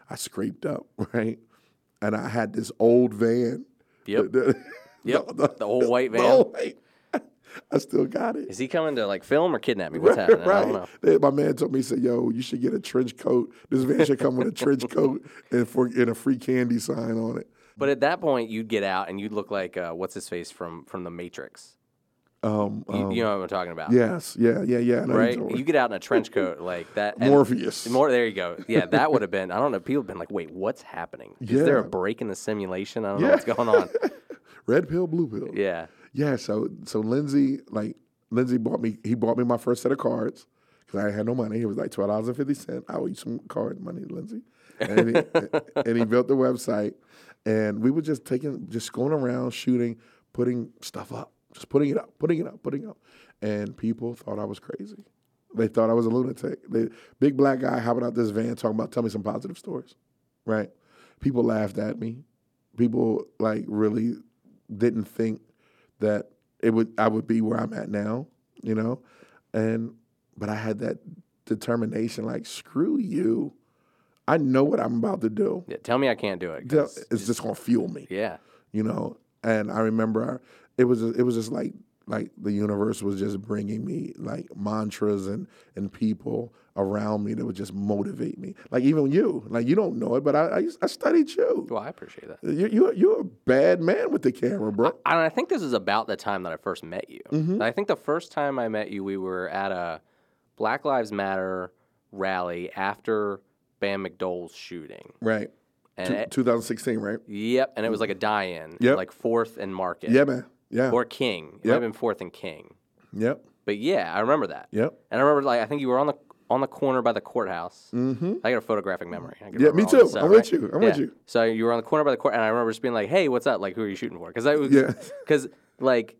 I scraped up right, and I had this old van. Yep. The, Yep. The old white the van. old white- I still got it. Is he coming to like film or kidnap me? What's happening? I don't know. Then My man told me, he said, "Yo, you should get a trench coat. This van should come with a trench coat and for and a free candy sign on it." But at that point, you'd get out and you'd look like uh, what's his face from from the Matrix. Um, You, um, you know what I'm talking about, yes, yeah, yeah, yeah. I right? You get out in a trench coat like that. Morpheus. More. There you go. Yeah, that would have been. I don't know. People have been like, "Wait, what's happening? Is there a break in the simulation? I don't know what's going on." Red pill, blue pill. Yeah. Yeah, so so Lindsay like Lindsay bought me he bought me my first set of cards because I had no money. It was like twelve dollars and fifty cent. I owe you some card money, Lindsay. And he, and he built the website, and we were just taking just going around shooting, putting stuff up, just putting it up, putting it up, putting it up, and people thought I was crazy. They thought I was a lunatic. They, big black guy hopping out this van talking about tell me some positive stories, right? People laughed at me. People like really didn't think that it would I would be where I'm at now, you know, and but I had that determination. Like screw you, I know what I'm about to do. Yeah. Tell me I can't do it. Tell- It's just gonna fuel me, yeah. you know. And I remember it was it was just like like the universe was just bringing me like mantras and and people around me that would just motivate me. Like even you, like you don't know it, but I I, I studied you. Well, I appreciate that. You you you're a bad man with the camera, bro. And I think this is about the time that I first met you. Mm-hmm. I think the first time I met you, we were at a Black Lives Matter rally after Bam McDole's shooting. Right. And Two- it- 2016, right? yep, and it was like a die-in, Yep. like Fourth and Market, Yeah, man. Yeah. or King. It might have been Fourth and King. Yep. But yeah, I remember that. Yep. And I remember like I think you were on the on the corner by the courthouse. Mm-hmm. I got a photographic memory. I Yeah, me too. stuff, I'm with you. I'm with you. So you were on the corner by the court, and I remember just being like, "Hey, what's up? Like, who are you shooting for?" Because I was, Yeah. because like,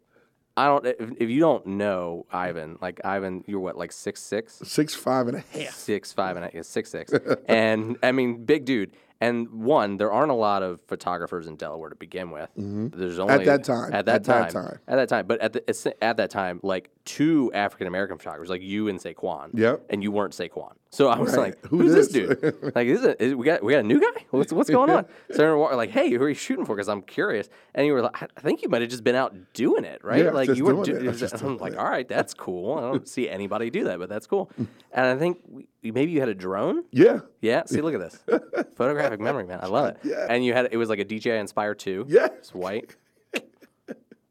I don't. If, if you don't know Ivan, like Ivan, you're what, like six six, Six five and a half. six five, and a- yeah, six six, and I mean, big dude. And one, there aren't a lot of photographers in Delaware to begin with. Mm-hmm. There's only at that time. At that At time. that time. At that time. But at the, at that time, like two African American photographers, like you and Saquon. Yep. And you weren't Saquon. So I was Right. like, who's this this? dude? like, is it? Is, we got we got a new guy? What's what's going on? So we're like, hey, who are you shooting for? Because I'm curious. And you were like, I think you might have just been out doing it, right? Yeah, like you were. doing Do- it. I just I'm like, it. all right, that's cool. I don't see anybody do that, but that's cool. and I think we, maybe you had a drone. Yeah. Yeah. See, look at this photographic memory, man. I love it. Yeah. And you had it was like a DJI Inspire two. Yeah. It's white.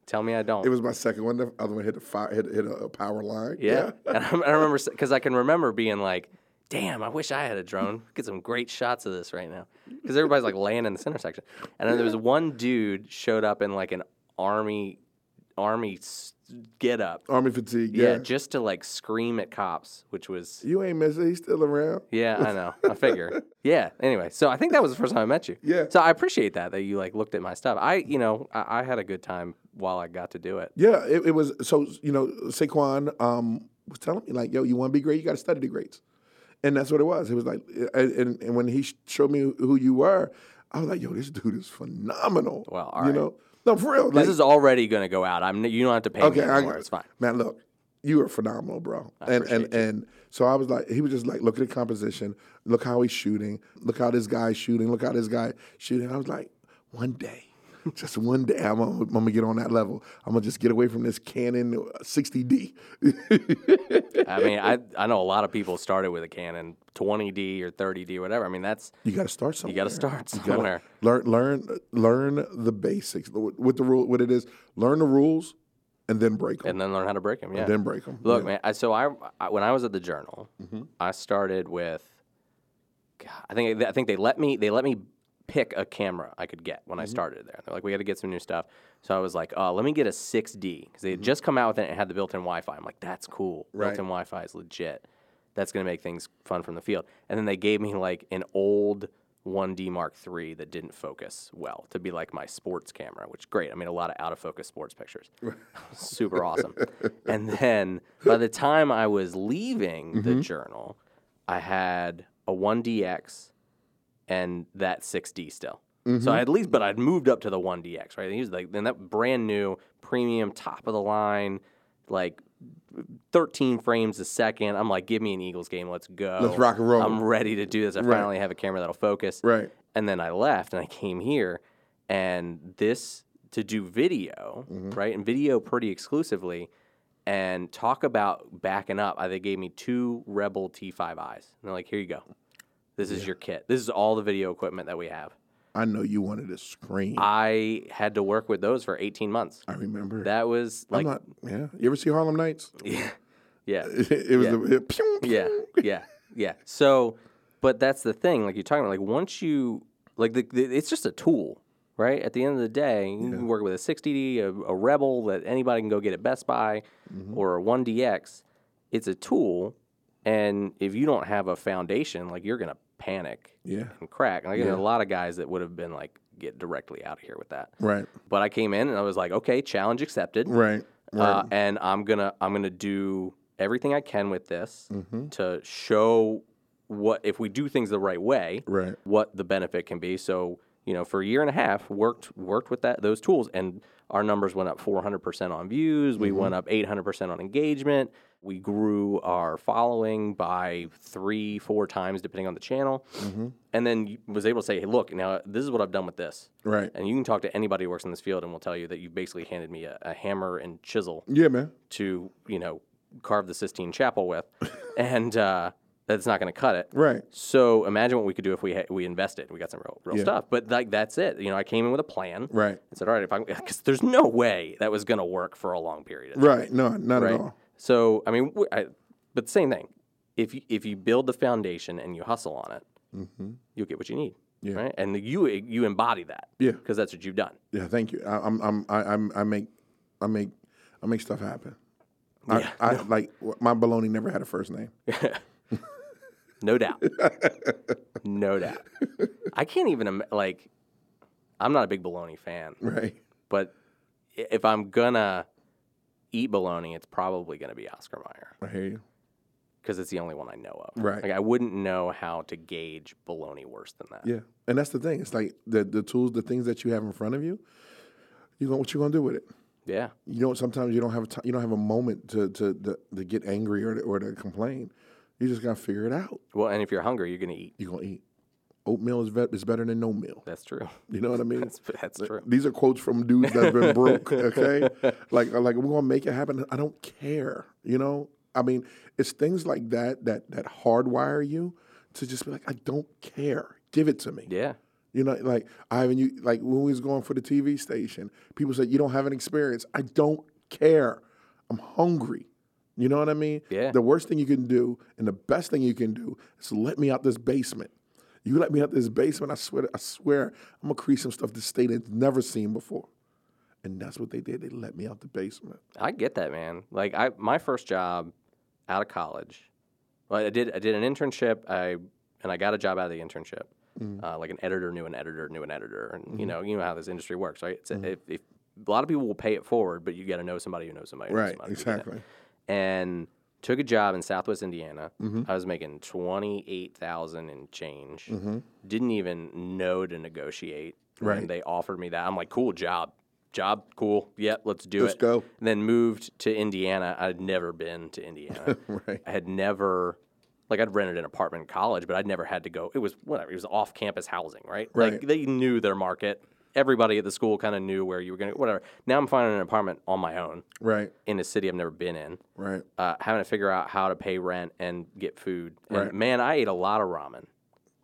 Tell me I don't. It was my second one. The other one hit a fire, hit, hit a power line. Yeah. and I, I remember because I can remember being like, "Damn, I wish I had a drone. Get some great shots of this right now." Because everybody's like laying in this intersection, and then there was one dude showed up in like an army, army get up. Army fatigue. Yeah. Yeah. just to like scream at cops, which was you ain't missing. He's still around. yeah, I know. I figure. Yeah. Anyway, so I think that was the first time I met you. Yeah. So I appreciate that that you like looked at my stuff. I, you know, I, I had a good time while I got to do it. Yeah. It, it was so you know Saquon um, was telling me like, yo, you want to be great, you got to study the greats, and that's what it was. It was like, and, and, when he showed me who you were, I was like, yo, this dude is phenomenal. Well, all you right. know, no for real. This like- is already going to go out. I'm. You don't have to pay Okay, me I- anymore. it's fine. Man, look, you are phenomenal, bro. I and and appreciate and so I was like, he was just like, look at the composition, look how he's shooting, look how this guy's shooting, look how this guy shooting. I was like, one day, just one day, I'm gonna, I'm gonna get on that level. I'm gonna just get away from this Canon 60D. I mean, I I know a lot of people started with a Canon 20D or 30D or whatever. I mean, that's you got to start somewhere. you got to start somewhere. learn learn learn the basics. With the rule, what it is, learn the rules, and then break them. and then learn how to break them. Yeah. then break them. Look, man. I, so I, I when I was at the Journal, Mm-hmm. I started with. God, I think I think they let me they let me pick a camera I could get Mm-hmm. when I started there. They're like, we got to get some new stuff. So I was like, oh, let me get a 6D because they had Mm-hmm. just come out with it and it had the built-in Wi-Fi. I'm like, that's cool. Right. Built-in Wi-Fi is legit. That's gonna make things fun from the field. And then they gave me like an old 1D Mark III that didn't focus well to be like my sports camera, which great. I made a lot of out of focus sports pictures. Super awesome. And then by the time I was leaving the journal, I had a 1DX and that 6D still. So I at least, but I'd moved up to the 1DX, right? And he was like, then that brand new premium, top of the line, like 13 frames a second. I'm like, give me an Eagles game, let's go. Let's rock and roll. I'm ready to do this. I Right. finally have a camera that'll focus. Right. And then I left and I came here, and this to do video, Mm-hmm. right? And video pretty exclusively, and talk about backing up. They gave me two Rebel T5Is, and they're like, here you go. This is your kit. This is all the video equipment that we have. I know you wanted to scream. I had to work with those for 18 months. I remember. That was I'm like, not. Yeah. You ever see Harlem Nights? yeah, yeah. it was Yeah. the it, pew, yeah, pew. yeah, yeah. So, but that's the thing. Like you're talking about, like once you like the, the it's just a tool, right? At the end of the day, you can work with a 60D, a, a Rebel that anybody can go get at Best Buy, Mm-hmm. or a 1DX. It's a tool, and if you don't have a foundation, like you're gonna panic Yeah. and crack. Like there's Yeah. a lot of guys that would have been like, get directly out of here with that. Right. But I came in and I was like, okay, challenge accepted Right. Right. uh, and I'm gonna I'm gonna do everything I can with this Mm-hmm. to show what if we do things the right way, right. what the benefit can be. So you know, for a year and a half, worked worked with that those tools, and our numbers went up 400 percent on views. We went up 800 percent on engagement. We grew our following by three, four times depending on the channel, and then was able to say, "Hey, look, now this is what I've done with this." Right. And you can talk to anybody who works in this field, and will tell you that you basically handed me a, a hammer and chisel Yeah, man. to you know carve the Sistine Chapel with, and uh, that's not going to cut it. Right. So imagine what we could do if we ha- we invested. We got some real real Yeah. stuff, but like that's it. You know, I came in with a plan. Right. and said, all right, if I'm because there's no way that was going to work for a long period. Of time, Right. No, not right. at all. So I mean, I but same thing. If you, if you build the foundation and you hustle on it, Mm-hmm. you'll get what you need. Yeah. Right, and you you embody that. Yeah. because that's what you've done. Yeah. Thank you. I, I'm. I'm. I, I'm. I make. I make. I make stuff happen. Yeah, I, I like my baloney never had a first name. No doubt. no doubt. I can't even im- like. I'm not a big baloney fan, Right. but if I'm gonna eat bologna, it's probably gonna be Oscar Mayer I hear you. because it's the only one I know of. Right. Like I wouldn't know how to gauge bologna worse than that. Yeah. And that's the thing. It's like the the tools, the things that you have in front of you. You going what you gonna do with it? Yeah. You don't. Sometimes you don't have a t- you don't have a moment to to to, to get angry or to, or to complain. You just gotta figure it out. Well, and if you're hungry, you're gonna eat. You're gonna eat. Oatmeal is, vet, is better than no meal. That's true. You know what I mean? That's that's true. These are quotes from dudes that have been broke. Okay, like uh, like we're gonna make it happen. I don't care. You know, I mean, it's things like that that that hardwire you to just be like, I don't care. Give it to me. Yeah. You know, like Ivan, you like when we was going for the TV station, people said you don't have an experience. I don't care. I'm hungry. You know what I mean? Yeah. The worst thing you can do and the best thing you can do is let me out this basement. You let me out this basement, I swear, I swear, I'm gonna create some stuff the state has never seen before. And that's what they did. They let me out the basement. I get that, man. Like I, my first job out of college, well, I did I did an internship. I and I got a job out of the internship. Mm-hmm. Uh, like an editor knew an editor knew an editor, and you know you know how this industry works, right? It's a, if, if a lot of people will pay it forward, but you got to know somebody who knows somebody. Who knows Right, somebody who exactly. And took a job in Southwest Indiana. Mm-hmm. I was making twenty eight thousand and change. Mm-hmm. Didn't even know to negotiate. Right. And they offered me that. I'm like, cool job, job, cool. Yep, let's do Let's it. go. And then moved to Indiana. I'd never been to Indiana. Right. I had never, like, I'd rented an apartment in college, but I'd never had to go. It was whatever. It was off campus housing, right? Like, Right. they knew their market. Everybody at the school kind of knew where you were going to, whatever. Now I'm finding an apartment on my own Right. in a city I've never been in, Right. uh, having to figure out how to pay rent and get food. And Right. man, I ate a lot of ramen.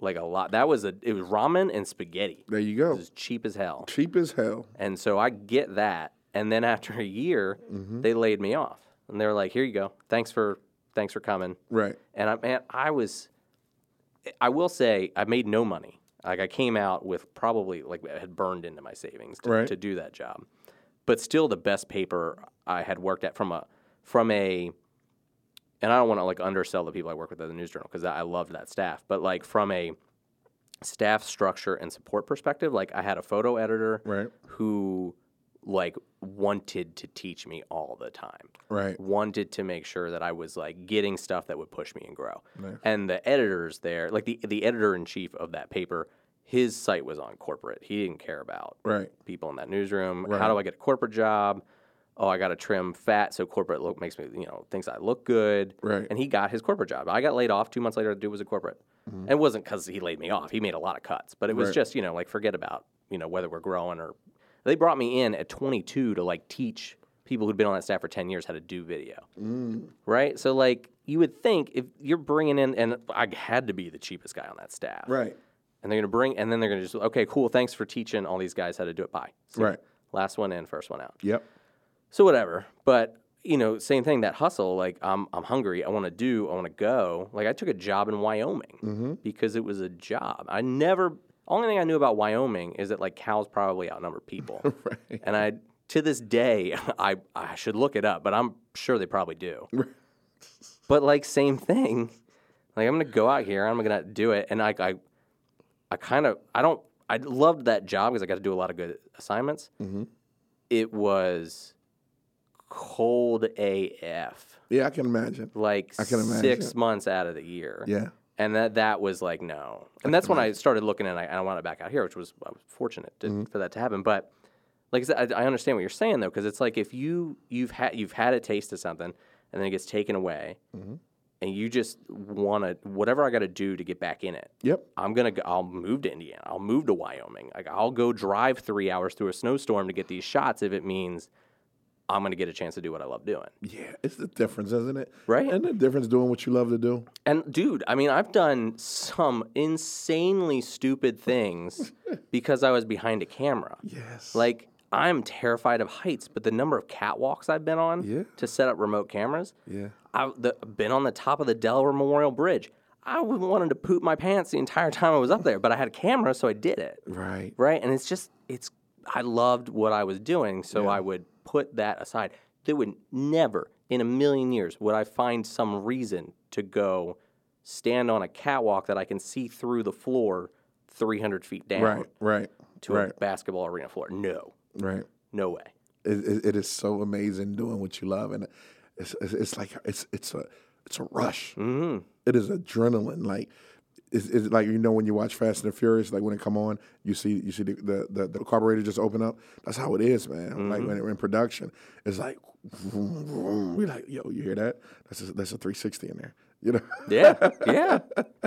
Like a lot. That was a, it was ramen and spaghetti. There you It go. was cheap as hell. Cheap as hell. And so I get that. And then after a year, they laid me off. And they were like, "Here you go. Thanks for thanks for coming." Right. And I man, I was I will say I made no money. Like I came out with probably like I had burned into my savings to, Right. to do that job. But still the best paper I had worked at from a from a and I don't want to like undersell the people I work with at the news journal because I I loved that staff, but like from a staff structure and support perspective, like I had a photo editor Right. who like wanted to teach me all the time. Right. Wanted to make sure that I was like getting stuff that would push me and grow. Nice. And the editors there, like the the editor in chief of that paper, his site was on corporate. He didn't care about Right. people in that newsroom. Right. How do I get a corporate job? Oh, I got to trim fat so corporate look makes me, you know, thinks I look good. Right. And he got his corporate job. I got laid off two months later. The dude was a corporate. Mm-hmm. And it wasn't because he laid me off. He made a lot of cuts, but it was Right. just, you know, like forget about, you know, whether we're growing or. They brought me in at 22 to like teach people who'd been on that staff for 10 years how to do video. Mm. Right. So like you would think if you're bringing in, and I had to be the cheapest guy on that staff Right. and they're going to bring, and then they're going to just, okay, cool, thanks for teaching all these guys how to do it. Bye. See. Right. Last one in, first one out. Yep. So whatever. But you know, same thing. That hustle. Like I'm, I'm hungry. I want to do. I want to go. Like I took a job in Wyoming mm-hmm. because it was a job. I never. Only thing I knew about Wyoming is that like cows probably outnumber people. Right. And I, to this day, I, I should look it up, but I'm sure they probably do. but like same thing. Like I'm gonna go out here, I'm gonna do it, and I, I, I kind of, I don't, I loved that job because I got to do a lot of good assignments. Mm-hmm. It was cold AF, Yeah, I can imagine. like I can six months out of the year. Yeah. And that that was like no, and that's when I started looking and I, I wanted back out here, which was I was fortunate to, Mm-hmm. for that to happen. But like I said, I, I understand what you're saying though, because it's like if you you've had you've had a taste of something and then it gets taken away, Mm-hmm. and you just want to whatever I got to do to get back in it. Yep. I'm gonna go, I'll move to Indiana. I'll move to Wyoming. Like I'll go drive three hours through a snowstorm to get these shots if it means I'm gonna get a chance to do what I love doing. Yeah, it's the difference, isn't it? Right. And the difference doing what you love to do. And dude, I mean, I've done some insanely stupid things because I was behind a camera. Yes. Like I'm terrified of heights, but the number of catwalks I've been on Yeah. to set up remote cameras, Yeah. I've the, been on the top of the Delaware Memorial Bridge. I wanted to poop my pants the entire time I was up there, but I had a camera, so I did it. Right. Right, and it's just it's. I loved what I was doing, so I would put that aside. There would never in a million years would I find some reason to go stand on a catwalk that I can see through the floor 300 feet down Right. Right. to right. a basketball arena floor. No, Right. no way. It, it, it is so amazing doing what you love, and it's it's, it's like it's it's a it's a rush. Mm-hmm. It is adrenaline. Like it's, it's like you know when you watch Fast and the Furious, like when it come on, you see you see the the, the, the carburetor just open up. That's how it is, man. Like mm-hmm. when we're in production, it's like vroom, vroom. we're like, yo, you hear that? That's a, that's a 360 in there. You know? Yeah, yeah,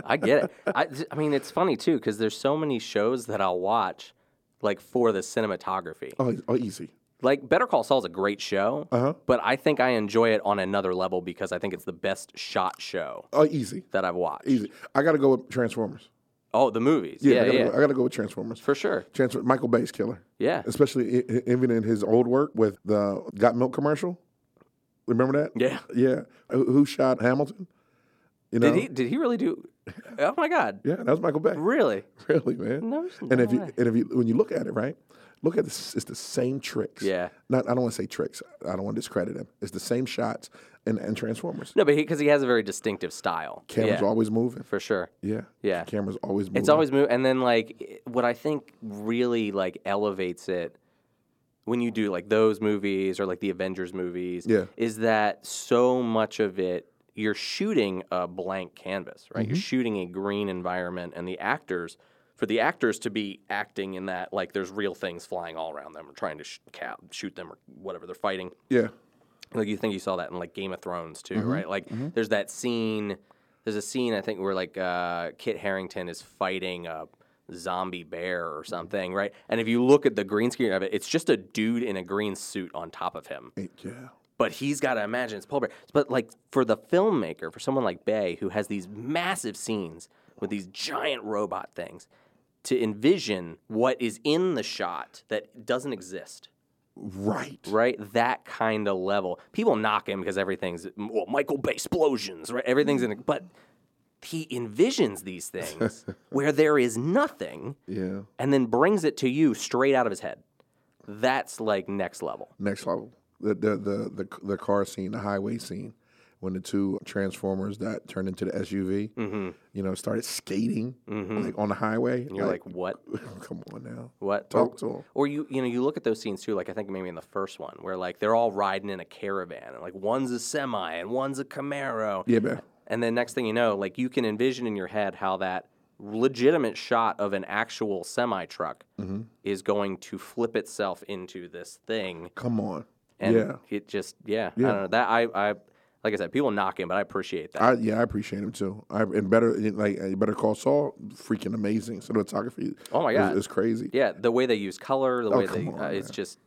I get it. I, I mean, it's funny too because there's so many shows that I'll watch, like for the cinematography. oh, oh, easy. Like Better Call Saul is a great show, Uh-huh. but I think I enjoy it on another level because I think it's the best shot show Oh, easy, that I've watched. easy. I got to go with Transformers. Oh, the movies. Yeah, Yeah, I, gotta yeah, Go, I to go with Transformers. for sure. Transfer, Michael Bay's killer. Yeah, especially i- even in his old work with the Got Milk commercial. Remember that? yeah. Yeah. Who who shot Hamilton? You know? Did he? Did he really do? Oh my God! Yeah, that was Michael Bay. Really? Really, man. No, and if no you way. and if you when you look at it, right? Look at this. It's the same tricks. Yeah. Not. I don't want to say tricks. I don't want to discredit him. It's the same shots and, and Transformers. No, but because he, has a very distinctive style. Camera's yeah, always moving. for sure. Yeah. Yeah. Camera's always moving. It's always move, and then like what I think really like elevates it when you do like those movies or like the Avengers movies. Yeah. is that so much of it you're shooting a blank canvas, right? Mm-hmm. You're shooting a green environment, and the actors. For the actors to be acting in that, like there's real things flying all around them, or trying to sh- ca- shoot them, or whatever they're fighting Yeah. like you think you saw that in like Game of Thrones too, Mm-hmm. right? Like there's that scene. There's a scene I think where like uh, Kit Harington is fighting a zombie bear or something, right? And if you look at the green screen of it, it's just a dude in a green suit on top of him. Yeah. But he's got to imagine it's polar bear. But like for the filmmaker, for someone like Bay who has these massive scenes with these giant robot things, to envision what is in the shot that doesn't exist Right. right? That kind of level. People knock him because everything's well, Michael Bay explosions, right? Everything's in, a, but he envisions these things where there is nothing, Yeah. and then brings it to you straight out of his head. That's like next level. Next level. The the the the, the car scene, the highway scene, when the two Transformers that turned into the SUV, Mm-hmm. you know, started skating Mhm. like on the highway. And you're like, what? come on now, What? talk Or, to him. or you, you know, you look at those scenes too. Like I think maybe in the first one, where like they're all riding in a caravan, and like one's a semi and one's a Camaro, Yeah, man. and then next thing you know, like you can envision in your head how that legitimate shot of an actual semi truck Mm-hmm. is going to flip itself into this thing, Come on. and yeah, it just yeah, yeah. I don't know that I I like I said, people knock him, but I appreciate that. I yeah, I appreciate him too. I and better like better call Saul, freaking amazing. Cinematography. Oh my God. it's crazy. yeah, the way they use color, the way they Oh, come uh, on, it's just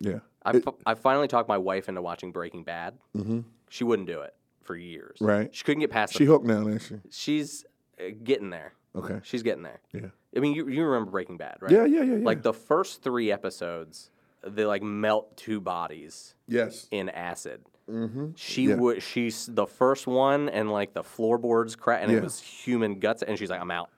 Yeah, I, fi- I finally talked my wife into watching Breaking Bad. Mm-hmm. She wouldn't do it for years. Right. She couldn't get past. It. She the, hooked now, isn't she? she's uh, getting there. Okay. She's getting there. Yeah. I mean, you, you remember Breaking Bad, right? Yeah, yeah, yeah, yeah. Like the first three episodes, they like melt two bodies yes. in acid. Mm-hmm. She Yeah. would. She's the first one, and like the floorboards crack, and Yeah. it was human guts, and she's like, "I'm out.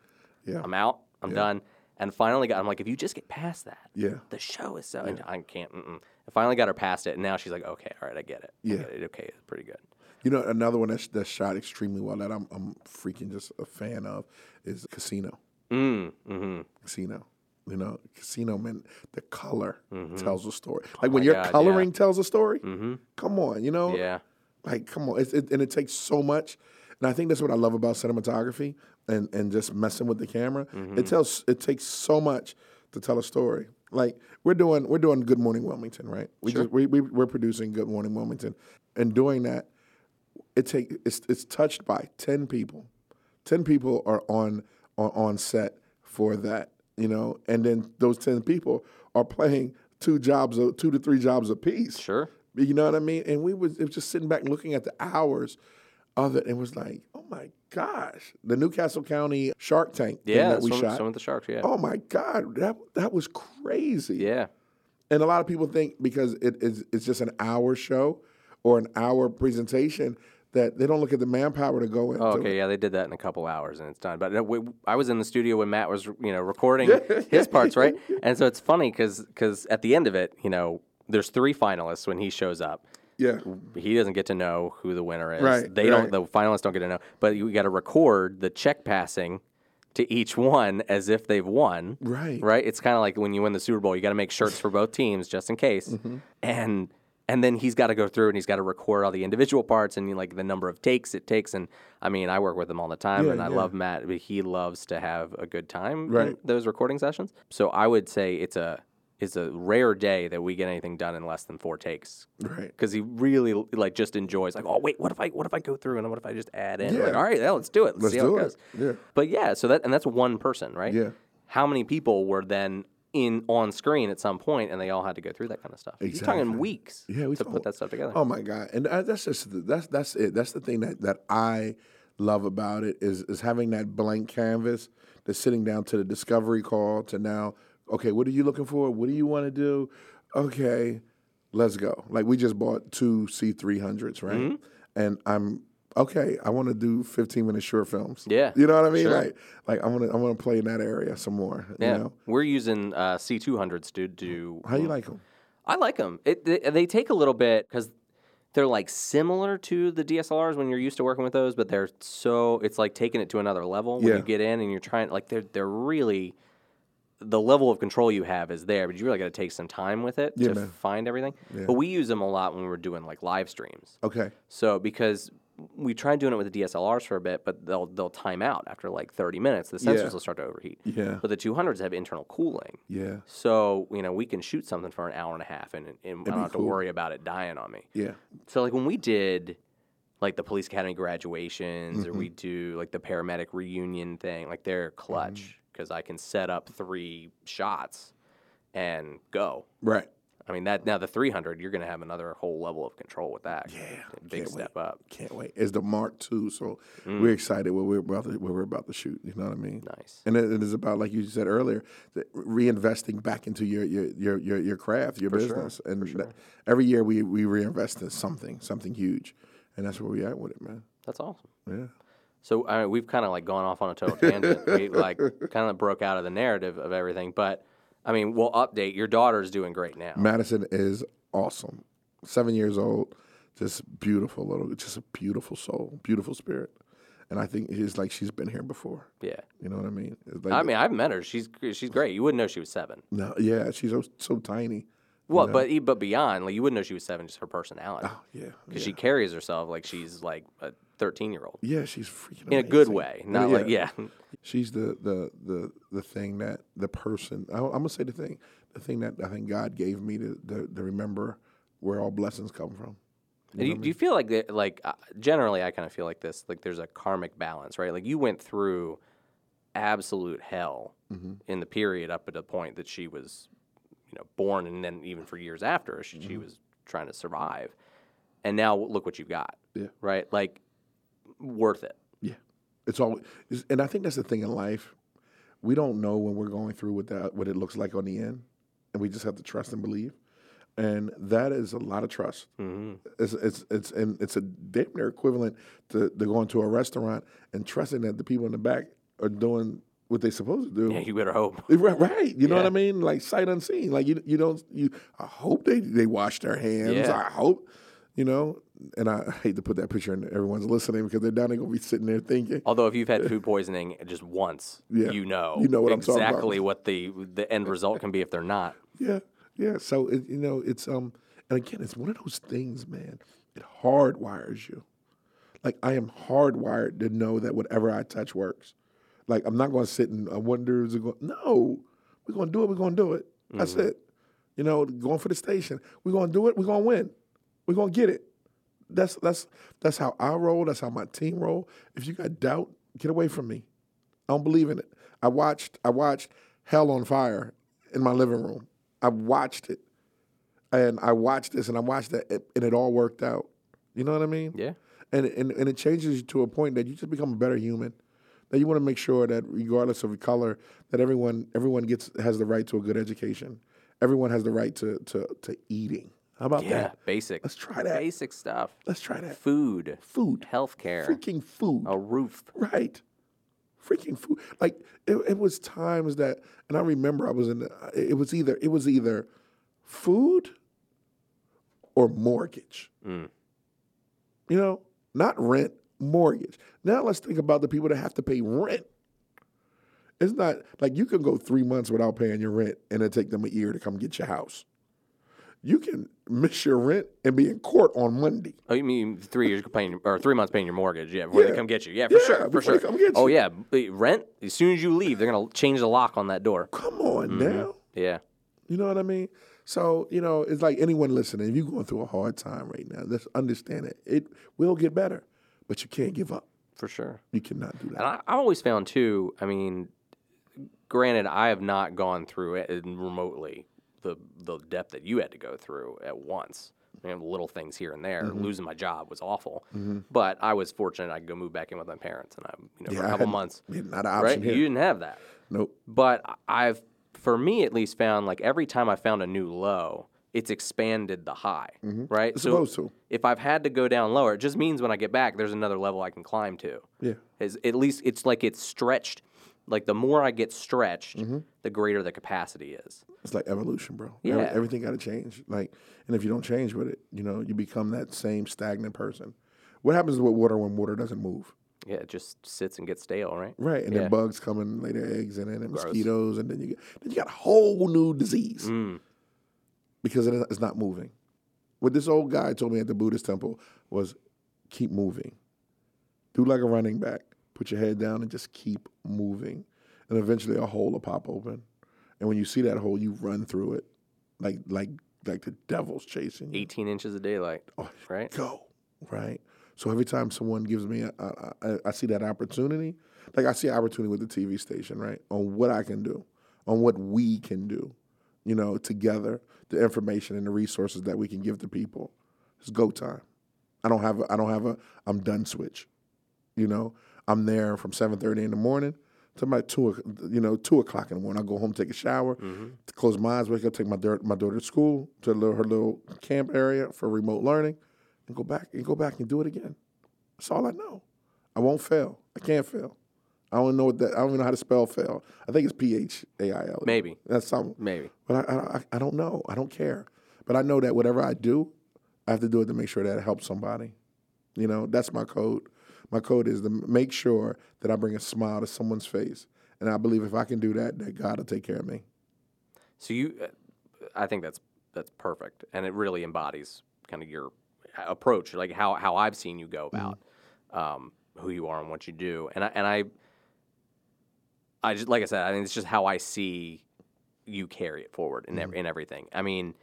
Yeah. I'm out. I'm done." And finally got. I'm like, if you just get past that, Yeah. the show is so. I can't. Mm-mm. I finally got her past it, and now she's like, okay, all right, I get it. I Yeah. get it. Okay, it's pretty good. You know, another one that's that's shot extremely well that I'm I'm freaking just a fan of is Casino. Mm, mm-hmm. Casino. You know, Casino man, the color tells a story. Like when Oh my your God, yeah. coloring tells a story. Mm-hmm. Come on, you know. Yeah. Like, come on, it's, it, and it takes so much. And I think that's what I love about cinematography and, and just messing with the camera. Mm-hmm. It tells it takes so much to tell a story. Like we're doing we're doing Good Morning Wilmington, right? We just we, we we're producing Good Morning Wilmington, and doing that, it take it's it's touched by ten people. Ten people are on on, on set for that, you know, and then those ten people are playing two jobs, of, two to three jobs apiece. Sure. You know what I mean? And we was it was just sitting back and looking at the hours of it and was like, oh my gosh, the New Castle County Shark Tank Yeah. that we swim, shot. swim with the sharks. Yeah. Oh my God, that that was crazy. Yeah. And a lot of people think because it is it's just an hour show or an hour presentation that they don't look at the manpower to go into. Oh, okay, yeah, they did that in a couple hours and it's done. But uh, we, I was in the studio when Matt was, you know, recording his parts, right? And so it's funny because at the end of it, you know, there's three finalists when he shows up. Yeah. He doesn't get to know who the winner is. Right, They right. don't. The finalists don't get to know. But you got to record the check passing to each one as if they've won. Right. Right. It's kind of like when you win the Super Bowl, you got to make shirts for both teams just in case. Mm-hmm. And and then he's got to go through and he's got to record all the individual parts and like the number of takes it takes. And I mean, I work with him all the time, Yeah, and I yeah. love Matt. But he loves to have a good time in Right. those recording sessions. So I would say it's a it's a rare day that we get anything done in less than four takes Right. because he really like just enjoys like oh wait what if I what if I go through and what if I just add in Yeah. like all right yeah let's do it let's, Let's see do how it it. goes Yeah. but yeah so that and that's one person right Yeah. how many people were then in on screen at some point and they all had to go through that kind of stuff you're talking weeks Yeah, we to talk- put that stuff together Oh my god! And uh, that's just the- that's that's it. That's the thing that that I love about it is is having that blank canvas. To sitting down to the discovery call to now. Okay, what are you looking for? What do you want to do? Okay, let's go. Like we just bought two C three hundreds, right? Mm-hmm. And I'm okay. I want to do fifteen minute short films. Yeah, you know what I mean. sure. Like like I want to I want to play in that area some more. yeah You know? we're using uh, C200s to do How do you like them? I like them. It, they, they take a little bit because they're like similar to the DSLRs when you're used to working with those, but they're so it's like taking it to another level when Yeah. you get in and you're trying like they're they're really the level of control you have is there, but you really got to take some time with it Yeah, to man. find everything. But we use them a lot when we're doing like live streams. Okay. So because we tried doing it with the DSLRs for a bit, but they'll they'll time out after like 30 minutes. The sensors Yeah. will start to overheat. Yeah. But the 200s have internal cooling. Yeah. So, you know, we can shoot something for an hour and a half and, and I don't have cool. to worry about it dying on me. Yeah. So, like when we did like the police academy graduations or Mm-hmm. we do like the paramedic reunion thing, like they're clutch Mm-hmm. because I can set up three shots and go. Right. I mean, that now the 300, you're going to have another whole level of control with that. Yeah, Big can't step up. Can't wait. It's the Mark II, so Mm. we're excited what we're about to what we're about to shoot. You know what I mean? Nice. And it, it is about, like you said earlier, reinvesting back into your your your your, your craft, your sure, business. And that- every year we we reinvest in something, something huge, and that's where we at with it, man. That's awesome. Yeah. So I mean, we've kind of like gone off on a total tangent. we like kind of broke out of the narrative of everything, but I mean, we'll update. Your daughter's doing great now. Madison is awesome. Seven years old, just beautiful little, just a beautiful soul, beautiful spirit. And I think it's like she's been here before. Yeah. You know what I mean? Like, I mean, I've met her. She's she's great. You wouldn't know she was seven. no, yeah, she's so, so tiny. Well, but e- but beyond, like you wouldn't know she was seven. Just her personality, Oh, yeah, because yeah. she carries herself like she's like a thirteen year old yeah, she's freaking in a good way, not like yeah. She's the the the the thing that the person. I, I'm gonna say the thing, the thing that I think God gave me to to, to remember where all blessings come from. And do, you, do you feel like that? Like uh, generally, I kind of feel like this. Like there's a karmic balance, right? Like you went through absolute hell Mm-hmm. in the period up at the point that she was, you know, born, and then even for years after, she, Mm-hmm. she was trying to survive. And now look what you've got, Yeah. right? Like worth it. Yeah, it's all, and I think that's the thing in life. We don't know when we're going through what that what it looks like on the end, and we just have to trust and believe. And that is a lot of trust. hmm It's it's it's and it's a damn near equivalent to, to going to a restaurant and trusting that the people in the back are doing what they're supposed to do. Yeah, you better hope. Right, right. You know what I mean? Like sight unseen. Like you, you don't. You. I hope they they wash their hands. Yeah. I hope. You know. And I hate to put that picture in everyone's listening because they're down there gonna be sitting there thinking, Although if you've had food poisoning just once, Yeah. you know, You know what I'm talking about. exactly what the the end result can be if they're not. yeah, yeah. So it, you know, it's um, and again, it's one of those things, man. It hardwires you. Like I am hardwired to know that whatever I touch works. Like I'm not going to sit and I wonder is it going. No, we're going to do it. We're going to do it. That's mm-hmm. it. You know, going for the station. We're going to do it. We're going to win. We're going to get it. That's that's that's how I roll. That's how my team roll. If you got doubt, get away from me. I don't believe in it. I watched I watched Hell on Fire in my living room. I watched it, and I watched this, and I watched that, and it all worked out. You know what I mean? Yeah. and and, and it changes you to a point that you just become a better human. That you want to make sure that regardless of color, that everyone everyone gets has the right to a good education. Everyone has the right to to, to eating. How about that? Yeah. that? Basic. Let's try that. Basic stuff. Let's try that. Food, Food, healthcare, freaking food, a roof. right? Freaking food. Like it, it was times that, and I remember I was in. It was either it was either food or mortgage. Mm. You know, not rent, mortgage. Now let's think about the people that have to pay rent. It's not like you can go three months without paying your rent and it take them a year to come get your house. You can miss your rent and be in court on Monday. Oh, you mean three years paying or three months paying your mortgage? Yeah, before Yeah. they come get you. Yeah, for Yeah, sure, for sure. they come get Oh yeah, rent. As soon as you leave, they're gonna change the lock on that door. Come on mm-hmm. now. Yeah, You know what I mean? So, you know, it's like anyone listening, if you're going through a hard time right now, let's understand it. It will get better, but you can't give up. for sure. You cannot do that. And I, I've always found too. I mean, granted, I have not gone through it remotely the the depth that you had to go through at once. I mean, little things here and there. Mm-hmm. Losing my job was awful, but I was fortunate. I could go move back in with my parents, and I, you know, Yeah, for a I couple had- months. Yeah, not an Right? option You didn't have that. Nope. But I've, for me at least, found like every time I found a new low, it's expanded the high, right? It's supposed to. if I've had to go down lower, it just means when I get back, there's another level I can climb to. Yeah. Is at least it's like it's stretched. Like the more I get stretched, Mm-hmm. the greater the capacity is. It's like evolution, bro. Yeah. everything got to change. Like, and if you don't change with it, you know, you become that same stagnant person. What happens with water when water doesn't move? Yeah, it just sits and gets stale, right? Right, and Yeah. then bugs come and lay their eggs in it, and mosquitoes, and then you get then you got a whole new disease Mm. Because it's not moving. What this old guy told me at the Buddhist temple was, keep moving. Do like a running back. Put your head down and just keep moving, and eventually a hole will pop open. And when you see that hole, you run through it, like like like the devil's chasing you. 18 inches of daylight, Oh, right? go right. So every time someone gives me, a, a, a, I see that opportunity. Like I see an opportunity with the TV station, right? On what I can do, on what we can do, you know, together, the information and the resources that we can give to people. It's go time. I don't have a, I don't have a I'm done switch. You know, I'm there from seven thirty in the morning to my two you know two o'clock in the morning. I go home, take a shower, to close my eyes, wake up, take my daughter, my daughter to school to little, her little camp area for remote learning, and go back and go back and do it again. That's all I know. I won't fail. I can't fail. I don't know what that. I don't even know how to spell fail. I think it's P H A I L. Maybe. that's something. Maybe. But I, I, I don't know. I don't care. But I know that whatever I do, I have to do it to make sure that it helps somebody. You know, that's my code. My code is to make sure that I bring a smile to someone's face, and I believe if I can do that, that God will take care of me. So you, uh, I think that's that's perfect, and it really embodies kind of your approach, like how how I've seen you go about um, who you are and what you do, and I and I, I just like I said, I think it's just how I see you carry it forward in ev- mm. in everything. I mean,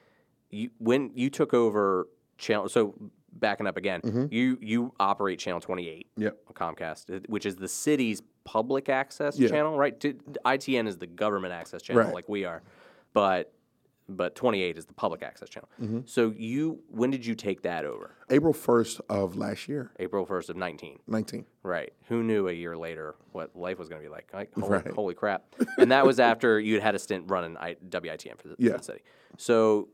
you when you took over channel, so backing up again, mm-hmm. you you operate channel twenty eight, Yep. Comcast, which is the city's public access Yeah. channel, right? ITN is the government access channel, Right. like we are, but but 28 is the public access channel. Mm-hmm. So you, when did you take that over? April 1st of last year, April 1st of 19. 19. Right. Who knew a year later what life was going to be like? Like, holy, Right. holy crap! And that was after you'd had a stint running I, WITN for the, for Yeah. the city. So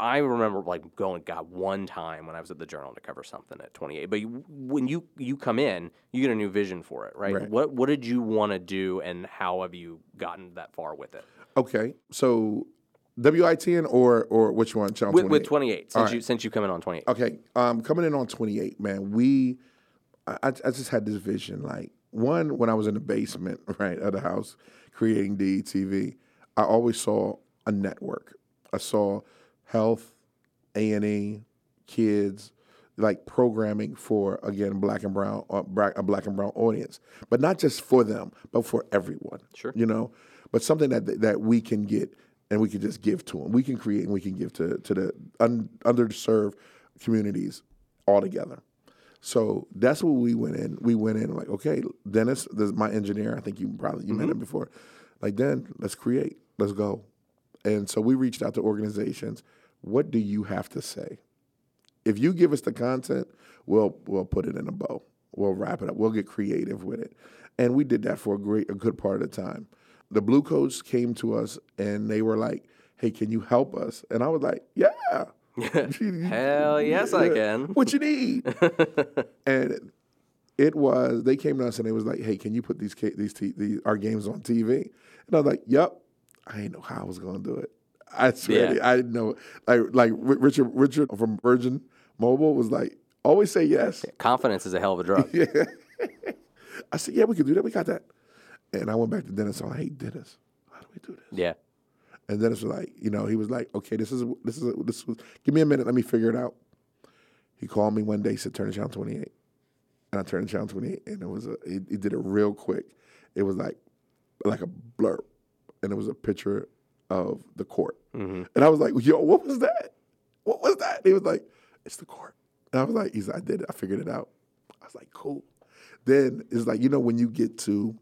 I remember like going, got one time when I was at the Journal to cover something at 28. But you, when you you come in, you get a new vision for it, right? Right. What what did you want to do, and how have you gotten that far with it? Okay, so WITN or or which one? Channel With, with 28, 28. since right. you since you come in on 28. Okay, um, coming in on 28, man, we, I, I I just had this vision. Like, one, when I was in the basement, right, of the house creating DETV, I always saw a network. I saw health, A&E, kids, like programming for, again, black and brown, uh, black, a black and brown audience. But not just for them, but for everyone. Sure. You know, but something that, that we can get and we can just give to them. We can create and we can give to, to the un, underserved communities all together. So that's what we went in. We went in like, okay, Dennis, this is my engineer. I think you probably you met mm-hmm. him before. Like, then let's create. Let's go. And so we reached out to organizations. What do you have to say? If you give us the content, we'll we'll put it in a bow. We'll wrap it up. We'll get creative with it. And we did that for a great a good part of the time. The Blue Coats came to us and they were like, "Hey, can you help us?" And I was like, "Yeah." Hell yes, I can. What you need? and it was they came to us and it was like, "Hey, can you put these these, t- these our games on TV?" And I was like, "Yep." I didn't know how I was going to do it. I swear, Yeah. I didn't know. Like like Richard Richard from Virgin Mobile was like, "Always say yes." Confidence is a hell of a drug. Yeah. I said, "Yeah, we can do that. We got that." And I went back to Dennis. I'm like, "Hey, Dennis, how do we do this?" yeah. And Dennis was like, you know, he was like, okay, this is this is this was. Give me a minute, let me figure it out. He called me one day, said, turn to channel 28, and I turned to channel 28, and it was a he, he did it real quick. It was like like a blurb, and it was a picture of the court, mm-hmm. and I was like, yo, what was that? What was that? He was like, it's the court, and I was like, he's like, I did it, I figured it out. I was like, cool. Then it's like you know when you get to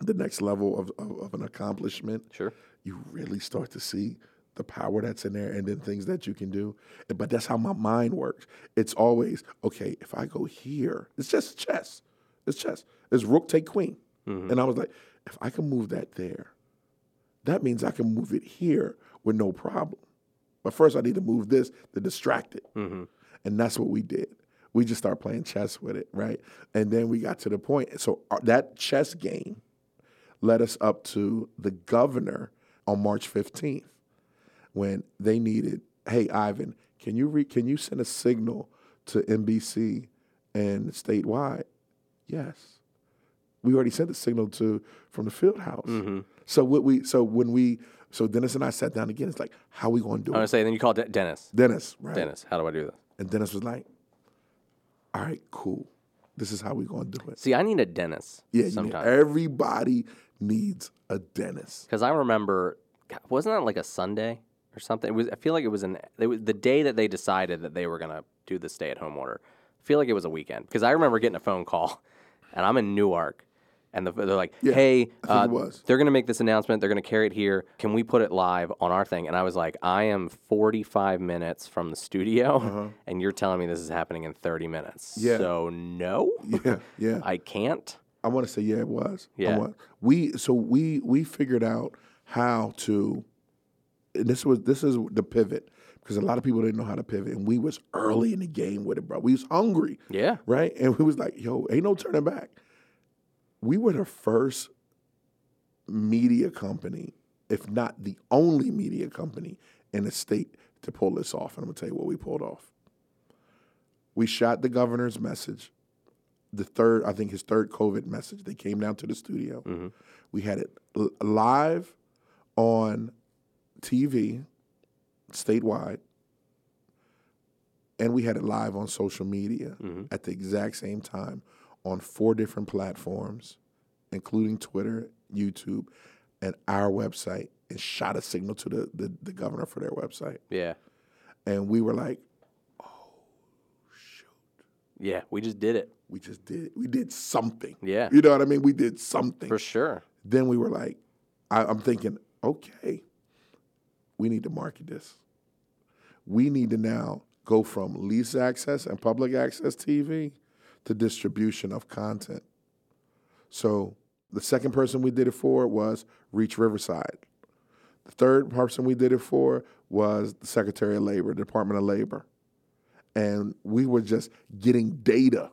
the next level of, of, of an accomplishment, Sure. you really start to see the power that's in there and then things that you can do. But that's how my mind works. It's always, okay, if I go here, it's just chess. It's chess. It's rook take queen. Mm-hmm. And I was like, if I can move that there, that means I can move it here with no problem. But first I need to move this to distract it. Mm-hmm. And that's what we did. We just started playing chess with it, right? And then we got to the point. So our, that chess game led us up to the governor on March 15th when they needed, hey Ivan, can you re- can you send a signal to NBC and statewide? Yes. We already sent the signal to from the field house. Mm-hmm. So what we so when we so Dennis and I sat down again, it's like, how are we gonna do it? I it? want to say, then you call De- Dennis. Dennis, right? Dennis, how do I do this? And Dennis was like, all right, cool. This is how we gonna do it. See, I need a Dennis Yeah, you need- sometimes. everybody needs a dentist. Because I remember, God, wasn't that like a Sunday or something? It was. I feel like it was an. It was the day that they decided that they were gonna do the stay-at-home order. I feel like it was a weekend because I remember getting a phone call, and I'm in Newark, and the, they're like, Yeah, "Hey, uh, they're gonna make this announcement. They're gonna carry it here. Can we put it live on our thing?" And I was like, "I am 45 minutes from the studio, and you're telling me this is happening in 30 minutes. Uh-huh. Yeah. So no, Yeah, yeah. I can't." I want to say yeah, it was. I Yeah. want- We so we we figured out how to. And this was this is the pivot because a lot of people didn't know how to pivot, and we was early in the game with it, bro. We was hungry, Yeah. right? And we was like, yo, ain't no turning back. We were the first media company if not the only media company in the state to pull this off. And I'm gonna tell you what we pulled off. We shot the governor's message, the third, I think his third COVID message. They came down to the studio. Mm-hmm. We had it l- live on TV, statewide, and we had it live on social media mm-hmm. at the exact same time on four different platforms, including Twitter, YouTube, and our website, and shot a signal to the, the, the governor for their website. Yeah. And we were like, oh shoot. Yeah. We just did it. We just did we did something. Yeah. You know what I mean? We did something. For sure. Then we were like, I, I'm thinking, okay, we need to market this. We need to now go from lease access and public access TV to distribution of content. So the second person we did it for was Reach Riverside. The third person we did it for was the Secretary of Labor, Department of Labor. And we were just getting data.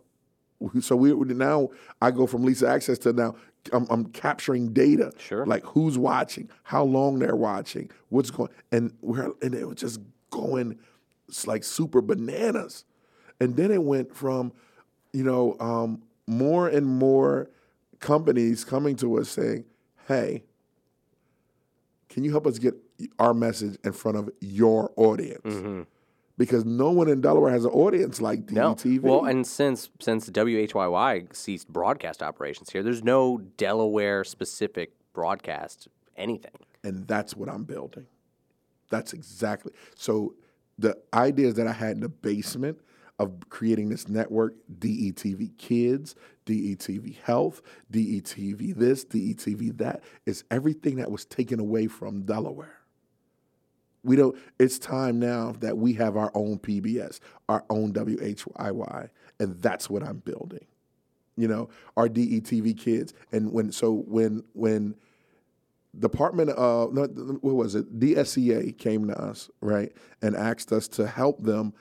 So we now I go from lease access to now I'm, I'm capturing data. Sure. Like who's watching, how long they're watching, what's going, and we're and it was just going like super bananas. And then it went from, you know, um, more and more companies coming to us saying, "Hey, can you help us get our message in front of your audience?" Because no one in Delaware has an audience like Mm-hmm. No. Well, and since since WHYY ceased broadcast operations here, there's no Delaware specific broadcast anything. and that's what I'm building. That's exactly. So the ideas that I had in the basement of creating this network, DETV Kids, DETV Health, DETV this, DETV that, is everything that was taken away from Delaware. We don't. It's time now that we have our own PBS, our own WHYY, and that's what I'm building. You know, our DETV kids, and when so when when Department of what was it? DSEA came to us, right, and asked us to help them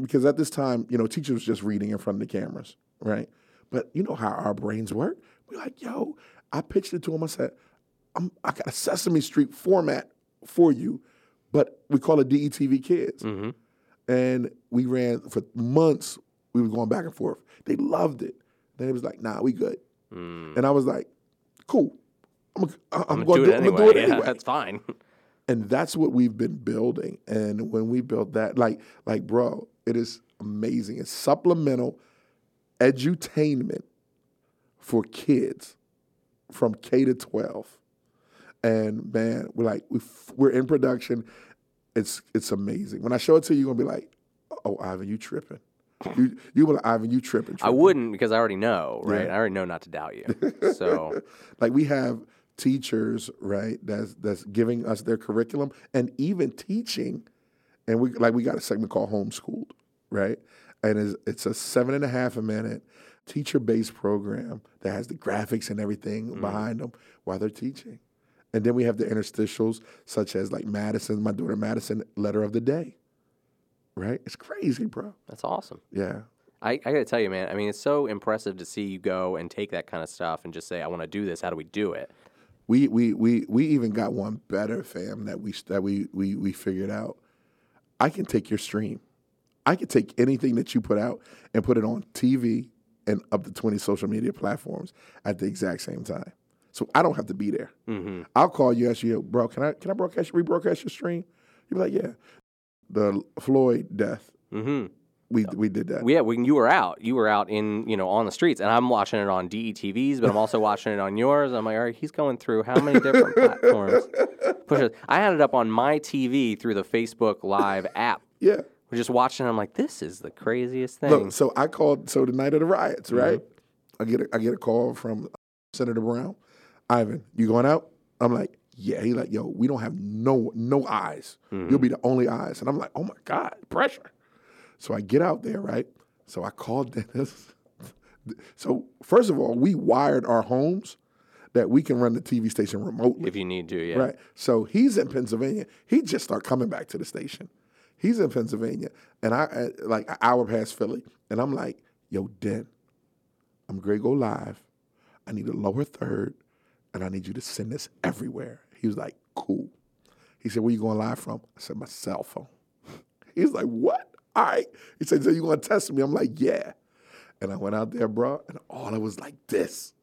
because at this time, you know, teachers was just reading in front of the cameras, right? But you know how our brains work. We're like, yo, I pitched it to them. I said, I got a Sesame Street format for you, but we call it DETV Kids. Mm-hmm. And we ran for months. We were going back and forth. They loved it. Then it was like, nah, we good. Mm. And I was like, cool. I'm, I'm, I'm, going gonna do it anyway. do it yeah, anyway. that's fine. And that's what we've been building. And when we built that, like, like, bro, it is amazing. It's supplemental edutainment for kids from K to 12. And man, we're like, we we're in production. It's it's amazing. When I show it to you, you're gonna be like, oh, oh Ivan, you tripping. You you be like, Ivan, you tripping. I wouldn't because I already know, right? Yeah. I already know not to doubt you. So like we have teachers right that's that's giving us their curriculum and even teaching and we like we got a segment called homeschooled right and it's, it's a seven and a half a minute teacher-based program that has the graphics and everything mm. behind them while they're teaching and then we have the interstitials such as like madison my daughter madison letter of the day right it's crazy bro that's awesome. yeah I, I got to tell you, man. I mean, it's so impressive to see you go and take that kind of stuff and just say, "I want to do this. How do we do it?" We we we we even got one better, fam. That we that we we we figured out. I can take your stream. I can take anything that you put out and put it on TV and up to twenty social media platforms at the exact same time. So I don't have to be there. I'll call you, ask you, bro, can I can I broadcast rebroadcast your stream? You'll be like, yeah. The Floyd death, Mm-hmm. we we did that. Yeah, when you were out, you were out in you know on the streets, and I'm watching it on DETV's, but I'm also watching it on yours. I'm like, all right, he's going through how many different platforms? Push it. I had it up on my TV through the Facebook Live app. yeah. We're just watching. I'm like, this is the craziest thing. Look, so I called. So the night of the riots, right? I get a, I get a call from Senator Brown. Ivan, you going out? I'm like, yeah. He like, yo, we don't have no no eyes. You'll be the only eyes. And I'm like, oh my god, pressure. So I get out there, right? So I called Dennis. so first of all, we wired our homes that we can run the TV station remotely. if you need to, yeah. Right. So he's in Pennsylvania. He just started coming back to the station. He's in Pennsylvania, and I uh, like an hour past Philly, and I'm like, "Yo, Den, I'm great. Go live. I need a lower third, and I need you to send this everywhere." He was like, cool. He said, where you going live from? I said, my cell phone. He was like, what? All right. He said, so you going to test me? I'm like, yeah. And I went out there, bro, and all it was like this.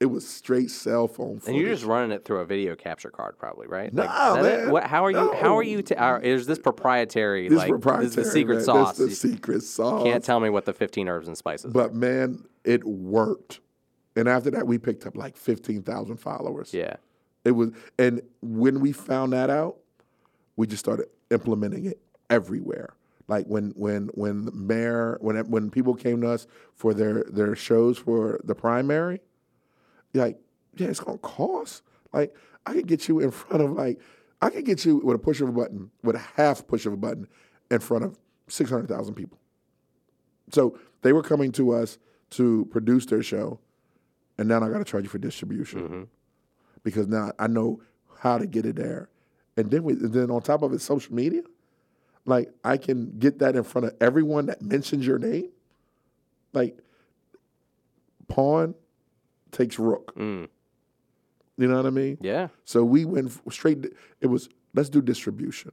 It was straight cell phone. And you're just running it through a video capture card, probably, right? Nah, it? man. What, how are you? How are you? T- are, uh, is this proprietary? this like proprietary, this is the secret man. sauce? This the secret sauce. can't tell me what the 15 herbs and spices. are. But man, it worked. And after that, we picked up like fifteen thousand followers. yeah, It was, and when we found that out, we just started implementing it everywhere. Like when when when the mayor when when people came to us for their their shows for the primary, like yeah, it's gonna cost. Like I could get you in front of like I could get you with a push of a button, with a half push of a button, in front of six hundred thousand people. So they were coming to us to produce their show, and now I got to charge you for distribution because now I know how to get it there. And then, we, then on top of it, social media, like I can get that in front of everyone that mentions your name. Like, pawn takes rook. Mm. You know what I mean? yeah, So we went straight. It was let's do distribution.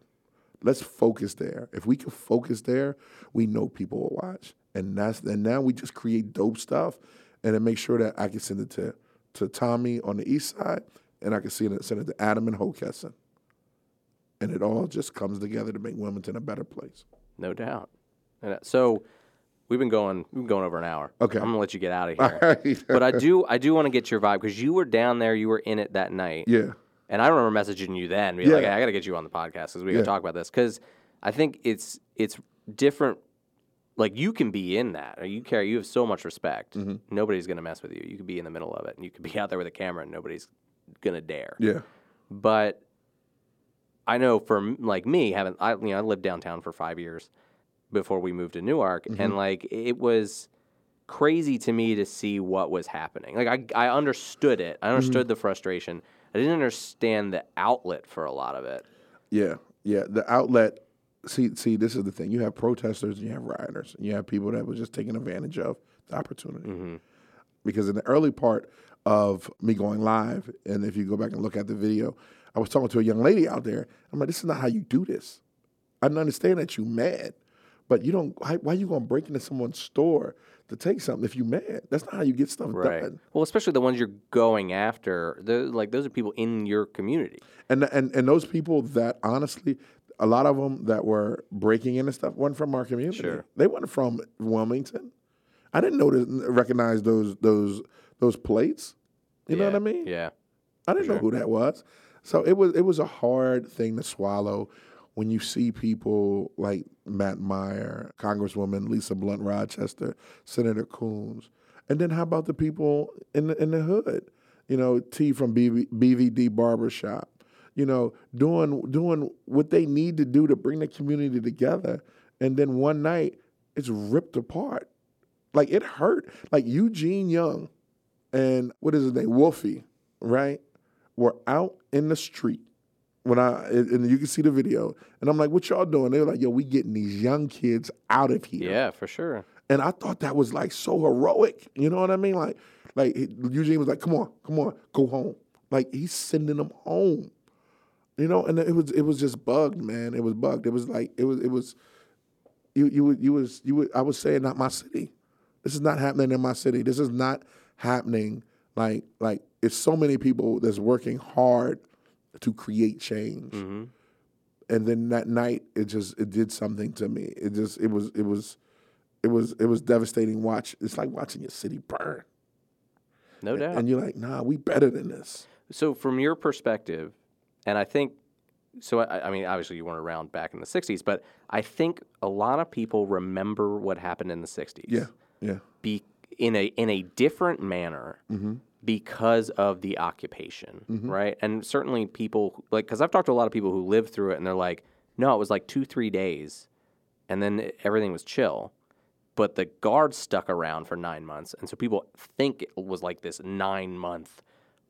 Let's focus there. If we can focus there, we know people will watch, and that's and now we just create dope stuff, and then make sure that I can send it to to Tommy on the east side, and I can send it send it to Adam and Hockessin, and it all just comes together to make Wilmington a better place. no doubt. And, uh, so we've been going. We've been going over an hour. Okay. I'm gonna let you get out of here. right. but I do. I do want to get your vibe because you were down there. You were in it that night. yeah. And I remember messaging you then, being like, Yeah. "I got to get you on the podcast because we got to talk about this." Because I think it's it's different. Like you can be in that, or you care. You have so much respect. Mm-hmm. Nobody's gonna mess with you. You could be in the middle of it, and you could be out there with a camera, and nobody's gonna dare. Yeah. But I know for like me, having I you know I lived downtown for five years before we moved to Newark, Mm-hmm. and like it was crazy to me to see what was happening. Like I I understood it. I Mm-hmm. understood the frustration. I didn't understand the outlet for a lot of it. Yeah, yeah. The outlet. See, see, this is the thing. You have protesters and you have rioters, and you have people that were just taking advantage of the opportunity. Mm-hmm. Because in the early part of me going live, and if you go back and look at the video, I was talking to a young lady out there. I'm like, this is not how you do this. I understand that you mad, but you don't. Why, why you gonna break into someone's store to take something if you mad? That's not how you get stuff done. Well, especially the ones you're going after. The, like those are people in your community. And and and those people that honestly, a lot of them that were breaking in and stuff weren't from our community. Sure. They weren't from Wilmington. I didn't know to recognize those those those plates. You know what I mean? Yeah. I didn't know who that was. So it was it was a hard thing to swallow when you see people like Matt Meyer, Congresswoman Lisa Blunt Rochester, Senator Coons, and then how about the people in the in the hood? You know, T from BV, BVD Barbershop. You know, doing doing what they need to do to bring the community together, and then one night it's ripped apart. Like it hurt. Like Eugene Young and what is his name, Wolfie, right? Were out in the street when I and you can see the video, and I'm like, "What y'all doing?" They were like, "Yo, we getting these young kids out of here." Yeah, for sure. And I thought that was like so heroic. You know what I mean? Like, like Eugene was like, "Come on, come on, go home." Like he's sending them home. You know, and it was it was just bugged, man. It was bugged. It was like it was it was you you would you was you would I was saying not my city. This is not happening in my city. This is not happening like like it's so many people that's working hard to create change. hmm And then that night it just it did something to me. It just it was it was it was it was devastating watch. It's like watching your city burn. No doubt. And you're like, nah, we better than this. So, from your perspective, and I think, so I, I mean, obviously you weren't around back in the '60s, but I think a lot of people remember what happened in the '60s. Yeah, yeah. Be in a in a different manner Mm-hmm. because of the occupation, right? And certainly people like because I've talked to a lot of people who lived through it, and they're like, no, it was like two three days, and then it- everything was chill. But the guards stuck around for nine months, and so people think it was like this nine month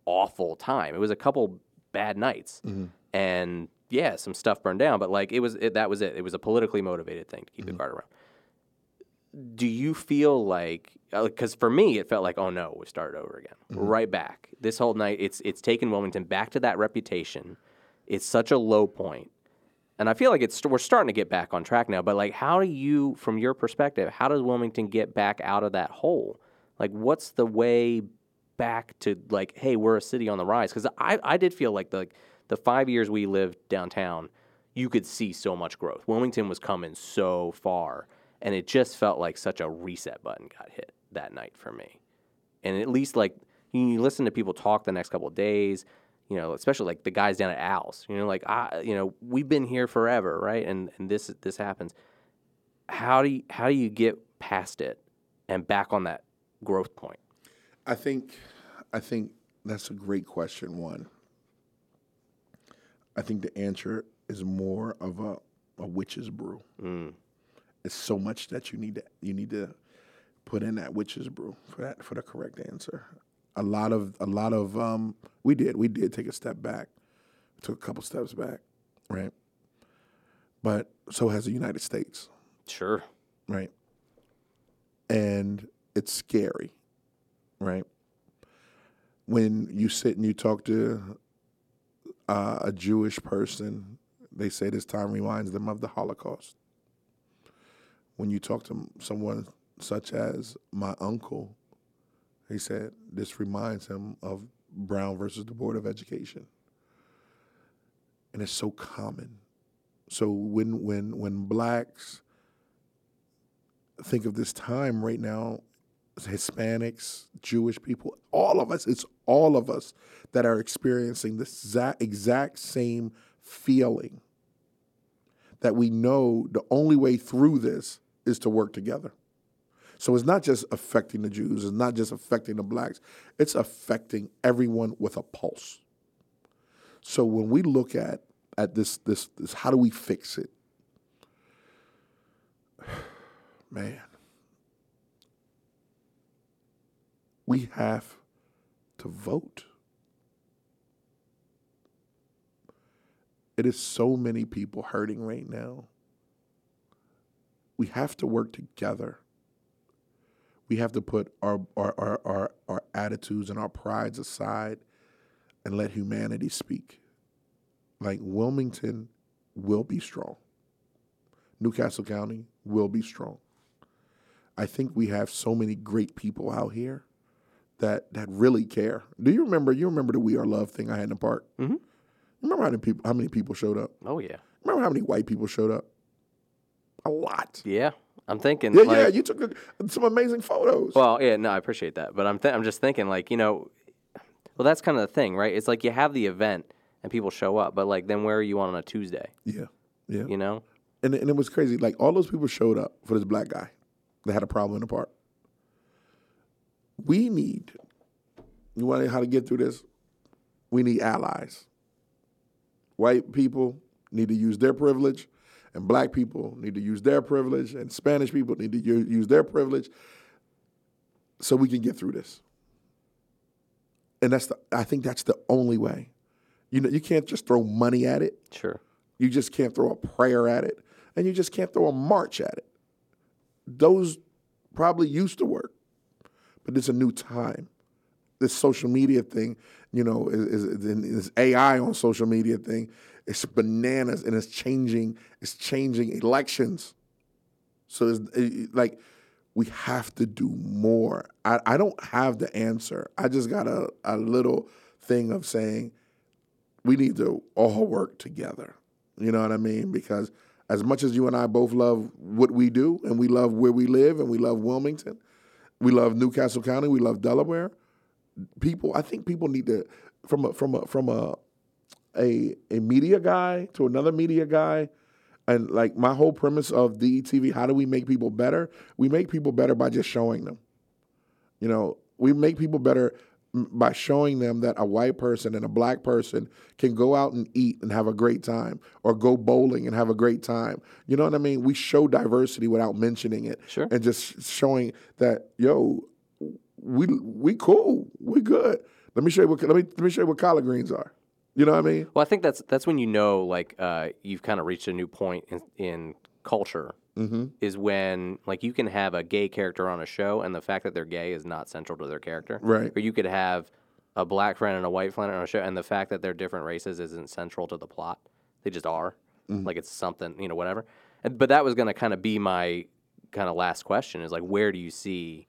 awful time. It was a couple bad nights, mm-hmm. and yeah, some stuff burned down. But like it was, it, that was it. It was a politically motivated thing to keep the mm-hmm. guard around. do you feel like uh, because for me it felt like oh no we started over again. Mm-hmm. Right back. This whole night it's it's taken wilmington back to that reputation. It's such a low point. And i feel like it's we're starting to get back on track now but like how do you from your perspective how does wilmington get back out of that hole? Like what's the way back to like hey we're a city on the rise because i i did feel like the the five years we lived downtown you could see so much growth wilmington was coming so far and it just felt like such a reset button got hit that night for me. And at least like you listen to people talk the next couple of days, you know, especially like the guys down at Al's, you know, like I, you know, we've been here forever, right? And and this this happens. How do you how do you get past it and back on that growth point? I think, I think that's a great question. One, I think the answer is more of a, a witch's brew. It's so much that you need to you need to put in that witch's brew for that for the correct answer. A lot of a lot of um, we did we did take a step back, we took a couple steps back, right? But so has the United States Sure. right? And it's scary, right? When you sit and you talk to uh, a Jewish person, they say this time reminds them of the Holocaust. When you talk to someone such as my uncle, he said this reminds him of Brown versus the Board of Education. And it's so common. So when when when blacks think of this time right now, Hispanics, Jewish people, all of us, it's all of us that are experiencing this exact, same feeling that we know the only way through this is to work together. So it's not just affecting the Jews, it's not just affecting the blacks, it's affecting everyone with a pulse. So when we look at at this this this how do we fix it? Man. We have to vote. It is so many people hurting right now. We have to work together. We have to put our, our, our, our, our attitudes and our prides aside and let humanity speak. Like Wilmington will be strong. New Castle County will be strong. I think we have so many great people out here that that really care. Do you remember? You remember the We Are Love thing I had in the park? Mm-hmm. Remember how many people? How many people showed up? Oh yeah. Remember how many white people showed up? A lot. Yeah. I'm thinking Yeah, like, yeah. You took a, some amazing photos. Well, yeah, no, I appreciate that, but I'm th- I'm just thinking like you know, well that's kind of the thing, right? It's like you have the event and people show up, but like then where are you on on a Tuesday? yeah, yeah. You know? And and it was crazy. Like all those people showed up for this black guy that had a problem in the park. We need. You want to know how to get through this? We need allies. White people need to use their privilege, and black people need to use their privilege, and Spanish people need to use their privilege, so we can get through this. And that's the. I think that's the only way. You know, you can't just throw money at it. Sure. You just can't throw a prayer at it, and you just can't throw a march at it. Those probably used to work, but it's a new time. This social media thing, you know, is, is, is AI on social media thing. It's bananas, and it's changing. It's changing elections. So it's it- eh, eh, like we have to do more. I, I don't have the answer. I just got a, a little thing of saying we need to all work together. You know what I mean? Because as much as you and I both love what we do and we love where we live and we love Wilmington, we love New Castle County, we love Delaware, people I think people need to from a from a from a a, a media guy to another media guy and like my whole premise of DETV, how do we make people better? We make people better by just showing them. You know, we make people better by showing them that a white person and a black person can go out and eat and have a great time or go bowling and have a great time. You know what I mean? We show diversity without mentioning it. Sure. And just showing that, yo, we we cool. We good. Let me show you what let me let me show you what collard greens are. You know what I mean? Well, I think that's that's when you know like uh, you've kind of reached a new point in, in culture Mm-hmm. is when like you can have a gay character on a show and the fact that they're gay is not central to their character. Right. Or you could have a black friend and a white friend on a show and the fact that they're different races isn't central to the plot. They just are. Like it's something, you know, whatever. And, but that was going to kind of be my kind of last question is like where do you see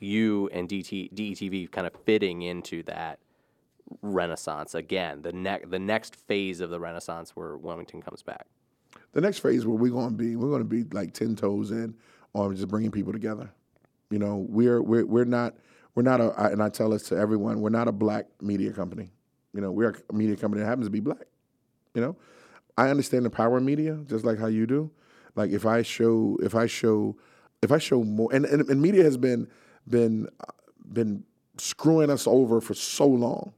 you and DT, DETV kind of fitting into that renaissance again, the next the next phase of the renaissance where Wilmington comes back. The next phase where we're going to be, we're going to be like ten toes in on just bringing people together. You know, we're we're we're not we're not a, and I tell this to everyone, we're not a black media company. You know, we're a media company that happens to be black. You know, I understand the power of media just like how you do. Like if I show if I show if I show more and and, and media has been been uh, been screwing us over for so long.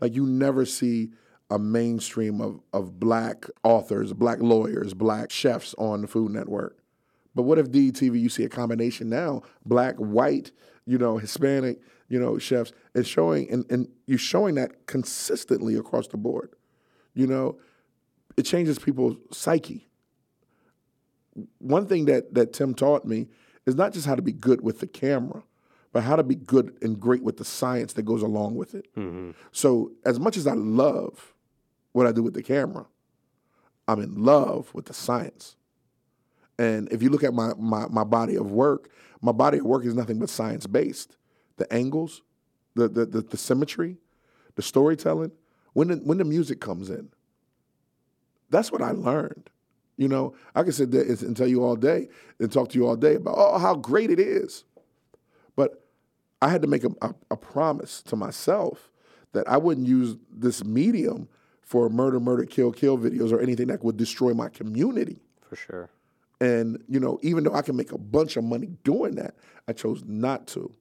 Like you never see a mainstream of, of black authors, black lawyers, black chefs on the Food Network. But what if DTV you see a combination now, black, white, you know, Hispanic, you know, chefs, and showing and, and you're showing that consistently across the board. You know, it changes people's psyche. One thing that that Tim taught me is not just how to be good with the camera, but how to be good and great with the science that goes along with it. Mm-hmm. So, as much as I love what I do with the camera, I'm in love with the science. And if you look at my, my, my body of work, my body of work is nothing but science based. The angles, the, the, the, the symmetry, the storytelling, when the, when the music comes in. That's what I learned. You know, I can sit there and tell you all day and talk to you all day about oh how great it is. But I had to make a, a, a promise to myself that I wouldn't use this medium for murder, murder, kill, kill videos or anything that would destroy my community. For sure. And you know, even though I can make a bunch of money doing that, I chose not to.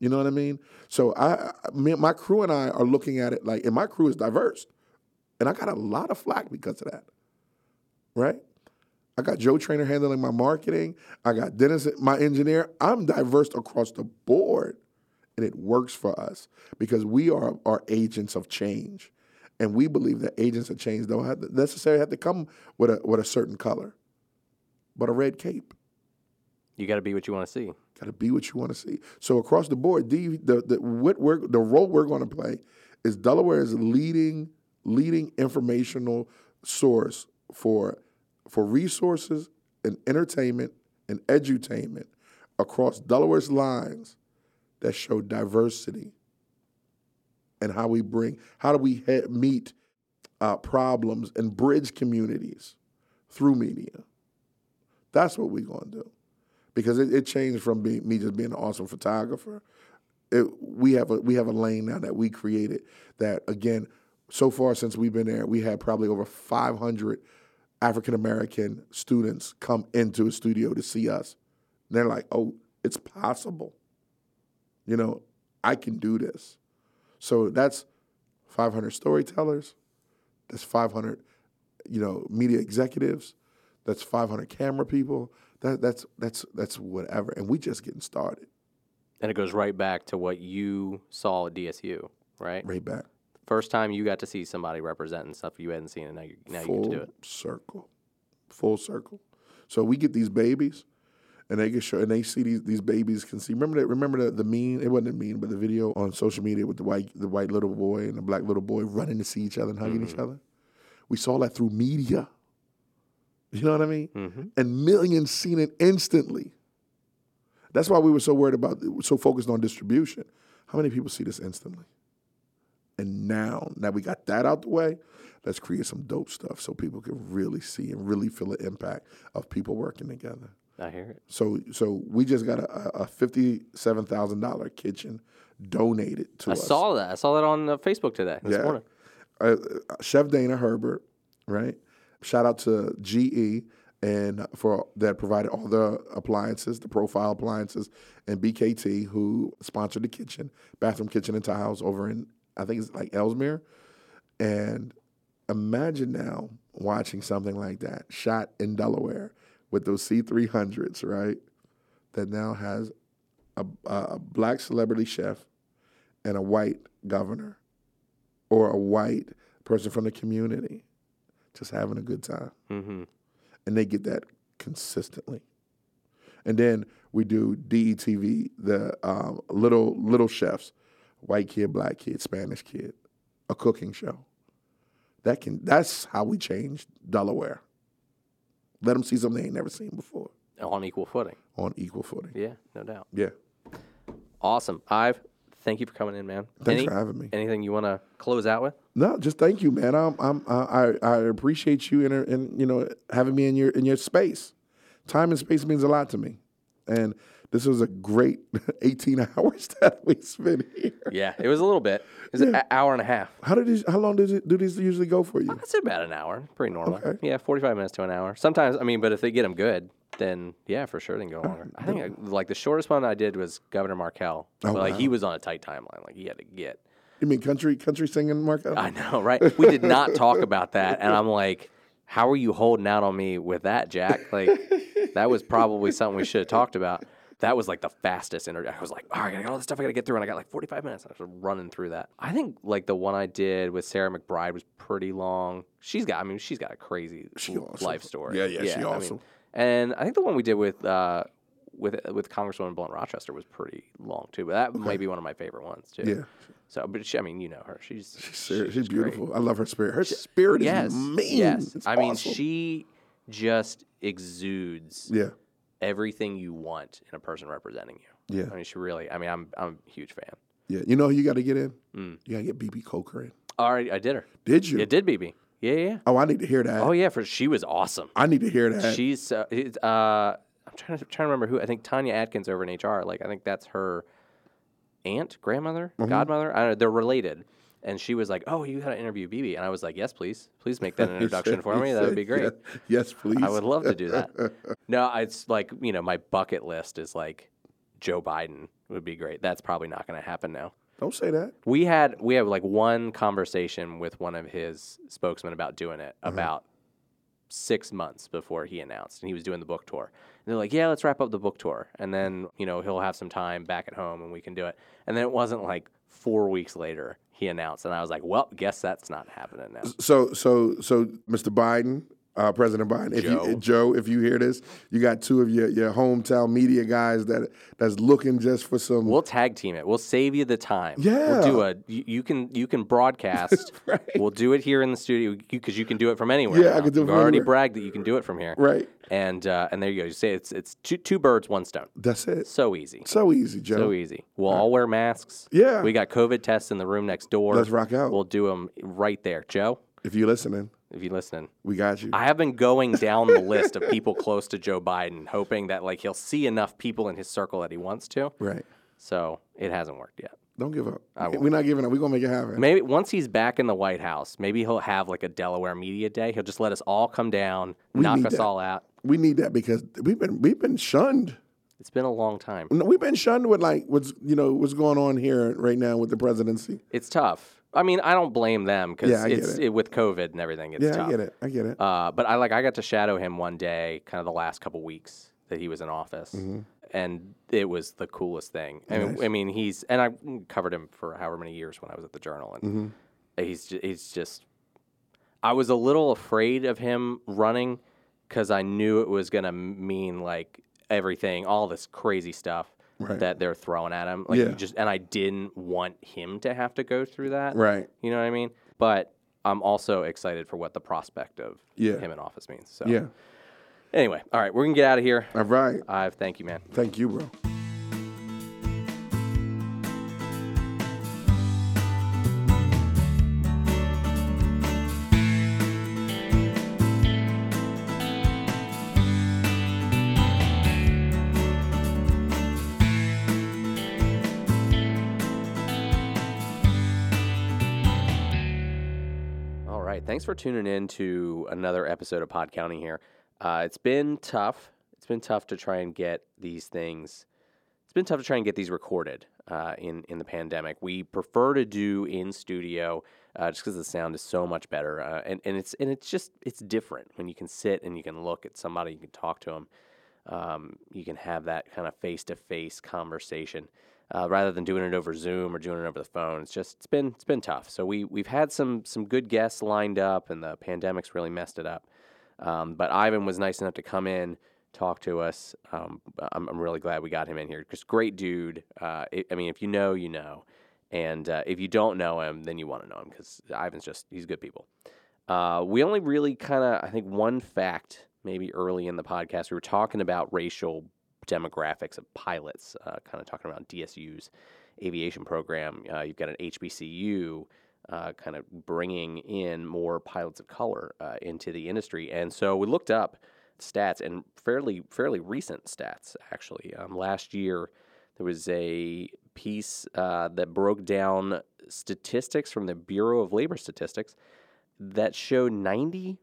You know what I mean? So I, me, my crew and I are looking at it like, and my crew is diverse, and I got a lot of flack because of that. Right? I got Joe Trainer handling my marketing. I got Dennis, my engineer. I'm diverse across the board, and it works for us because we are are agents of change, and we believe that agents of change don't have to necessarily have to come with a with a certain color, but a red cape. You got to be what you want to see. Got to be what you want to see. So across the board, the the, the what we're the role we're going to play is Delaware's leading leading informational source for for resources and entertainment and edutainment across Delaware's lines that show diversity and how we bring how do we meet uh, problems and bridge communities through media. That's what we're going to do because it, it changed from being me just being an awesome photographer. It, we have a we have a lane now that we created that again. So far since we've been there, we had probably over 500 African American students come into a studio to see us. And they're like, "Oh, it's possible. You know, I can do this." So that's 500 storytellers. That's 500, you know, media executives. That's 500 camera people. That, that's that's that's whatever, and we just getting started. And it goes right back to what you saw at DSU, right? Right back, First time you got to see somebody representing stuff you hadn't seen, and now you now you get to full do it. circle, full circle. So we get these babies, and they get show, and they see these these babies can see. Remember that? Remember the the meme? It wasn't a meme, but the video on social media with the white the white little boy and the black little boy running to see each other and hugging each other. We saw that through media. You know what I mean? Mm-hmm. and millions seen it instantly. That's why we were so worried about, so focused on distribution. How many people see this instantly? And now, now we got that out the way, let's create some dope stuff so people can really see and really feel the impact of people working together. I hear it. So, so we just got a, a fifty-seven thousand dollar kitchen donated to I us. I saw that. I saw that on uh, Facebook today this Yeah. morning. uh, Chef Dana Herbert, right? Shout out to GE and for that provided all the appliances, the profile appliances, and BKT who sponsored the kitchen, bathroom, kitchen, and tiles over in I think it's like Elsmere. And imagine now watching something like that shot in Delaware with those C300s, right? That now has a, a black celebrity chef and a white governor or a white person from the community just having a good time. Mm-hmm. And they get that consistently. And then we do DETV, the um, little little chefs, white kid, black kid, Spanish kid, a cooking show. That can that's how we change Delaware. Let them see something they ain't never seen before On equal footing. on equal footing. Yeah, no doubt. Yeah. Awesome. Ive, thank you for coming in, man. Thanks Any- for having me. Anything you want to close out with? No, just thank you, man. I'm, I'm, I, I appreciate you in, in, you know, having me in your, in your space. Time and space means a lot to me, and this was a great 18 hours that we spent here. Yeah, it was a little bit. It was an hour and a half. How did these? How long does it do these usually go for you? I'd about an hour. Pretty normal. Okay. Yeah, 45 minutes to an hour. Sometimes, I mean, but if they get them good, then yeah, for sure they can go uh, longer. I think I, like the shortest one I did was Governor Markell. Oh, but, like he was on a tight timeline. Like he had to get. You mean country country singing, Marco? I know, right? We did not talk about that, and I'm like, how are you holding out on me with that, Jack? Like that was probably something we should have talked about. That was like the fastest interview. I was like, all right, I gotta get all this stuff I got to get through, and I got like 45 minutes. I was running through that. I think like the one I did with Sarah McBride was pretty long. She's got, I mean, she's got a crazy She awesome. life story. Yeah, yeah, she I mean, awesome. and I think the one we did with uh, with with Congresswoman Blunt Rochester was pretty long too. But that might be one of my favorite ones too. Yeah. So, but she, I mean, you know her. She's She's, she's great. beautiful. I love her spirit. Her spirit is Yes. mean. Yes. It's I mean, she just exudes Yeah. Everything you want in a person representing you. Yeah. I mean, she really. I mean, I'm I'm a huge fan. Yeah. You know who you got to get in? Mm. You got to get Bebe Coker in. All right, I did her. Did you? It did, Bebe. Yeah, yeah. Oh, I need to hear that. Oh yeah, for she was awesome. I need to hear that. She's uh, uh I'm trying to trying to remember who. I think Tanya Atkins over in HR. Like I think that's her aunt, grandmother, Mm-hmm. godmother. I don't know. They're related. And she was like, "Oh, you got to interview Bebe," and I was like, "Yes, please, please make that an introduction for me. That would be great." Yes, please. I would love to do that. no, it's like you know, my bucket list is like Joe Biden would be great. That's probably not going to happen now. Don't say that. We had we have like one conversation with one of his spokesmen about doing it mm-hmm. about six months before he announced, and he was doing the book tour. And they're like, "Yeah, let's wrap up the book tour, and then you know he'll have some time back at home, and we can do it." And then it wasn't like four weeks later he announced, and I was like, "Well, guess that's not happening now." So, so, so, Mr. Biden, uh, President Biden, if Joe. you, Joe, if you hear this, you got two of your, your hometown media guys that that's looking just for some. We'll tag team it. We'll save you the time. Yeah. We'll do a. You, you can you can broadcast. Right. We'll do it here in the studio because you can do it from anywhere. Yeah, I can do it from already anywhere. bragged that you can do it from here. right. And uh, and there you go. You say it's it's two two birds one stone. That's it. So easy. So easy, Joe. So easy. We'll all wear masks. Yeah. We got COVID tests in the room next door. Let's rock out. We'll do them right there, Joe. if you're listening, If you're listening, we got you. I have been going down the list of people close to Joe Biden, hoping that like he'll see enough people in his circle that he wants to. right. So it hasn't worked yet. Don't give up. We're not giving up. We're gonna make it happen. Maybe once he's back in the White House, maybe he'll have like a Delaware media day. He'll just let us all come down, knock us that. all out. We need that because we've been we've been shunned. It's been a long time. No, We've been shunned with like what's you know what's going on here right now with the presidency. It's tough. I mean, I don't blame them because Yeah, I get it's it. it, with COVID and everything. It's Yeah, tough. I get it. I get it. Uh, but I like I got to shadow him one day, kind of the last couple weeks that he was in office, Mm-hmm. and it was the coolest thing. I mean, I mean, he's and I covered him for however many years when I was at the Journal, and Mm-hmm. he's just, he's just. I was a little afraid of him running because I knew it was gonna mean like everything, all this crazy stuff Right. that they're throwing at him. Like Yeah. you just and I didn't want him to have to go through that. right. You know what I mean? But I'm also excited for what the prospect of Yeah. him in office means. So Yeah. anyway, all right, we're gonna get out of here. All right. Ive, thank you, man. Thank you, bro. Thanks for tuning in to another episode of Pod County here. Uh, it's been tough. It's been tough to try and get these things. It's been tough to try and get these recorded uh, in in the pandemic. We prefer to do in studio uh, just because the sound is so much better, uh, and and it's and it's just it's different when you can sit and you can look at somebody, you can talk to them, um, you can have that kind of face to face conversation. Uh, rather than doing it over Zoom or doing it over the phone, it's just it's been it's been tough. So we we've had some some good guests lined up, and the pandemic's really messed it up. Um, but Ivan was nice enough to come in talk to us. Um, I'm, I'm really glad we got him in here. Just great dude. Uh, it, I mean, if you know, you know. And uh, if you don't know him, then you want to know him because Ivan's just, he's good people. Uh, we only really kind of, I think, one fact maybe early in the podcast, we were talking about racial demographics of pilots, uh, kind of talking about DSU's aviation program. Uh, you've got an HBCU. Uh, kind of bringing in more pilots of color uh, into the industry, and so we looked up stats and fairly fairly recent stats actually. Um, last year, there was a piece uh, that broke down statistics from the Bureau of Labor Statistics that showed 91%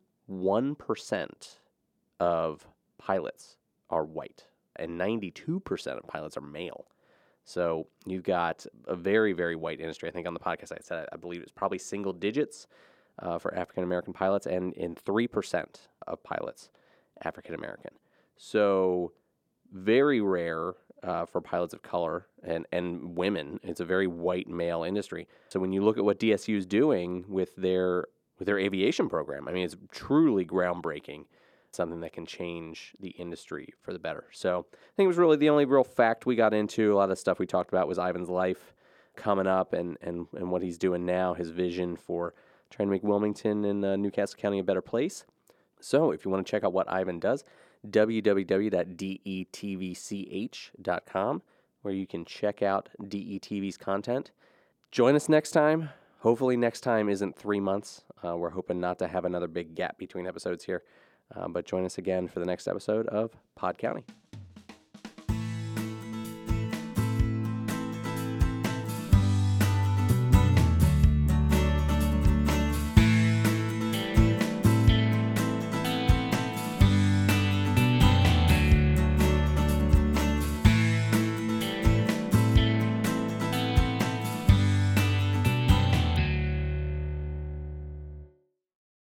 of pilots are white and 92% of pilots are male. So you've got a very, very white industry. I think on the podcast I said I believe it's probably single digits uh, for African American pilots and in 3% of pilots African American. So very rare uh, for pilots of color and, and women. It's a very white male industry. So when you look at what DSU is doing with their with their aviation program, I mean, it's truly groundbreaking. Something that can change the industry for the better. So I think it was really the only real fact we got into. A lot of stuff we talked about was Ivan's life coming up and, and, and what he's doing now, his vision for trying to make Wilmington and uh, New Castle County a better place. So if you want to check out what Ivan does, www.detvch.com, where you can check out DETV's content. Join us next time. Hopefully, next time isn't three months. Uh, we're hoping not to have another big gap between episodes here. Uh, but join us again for the next episode of Pod County.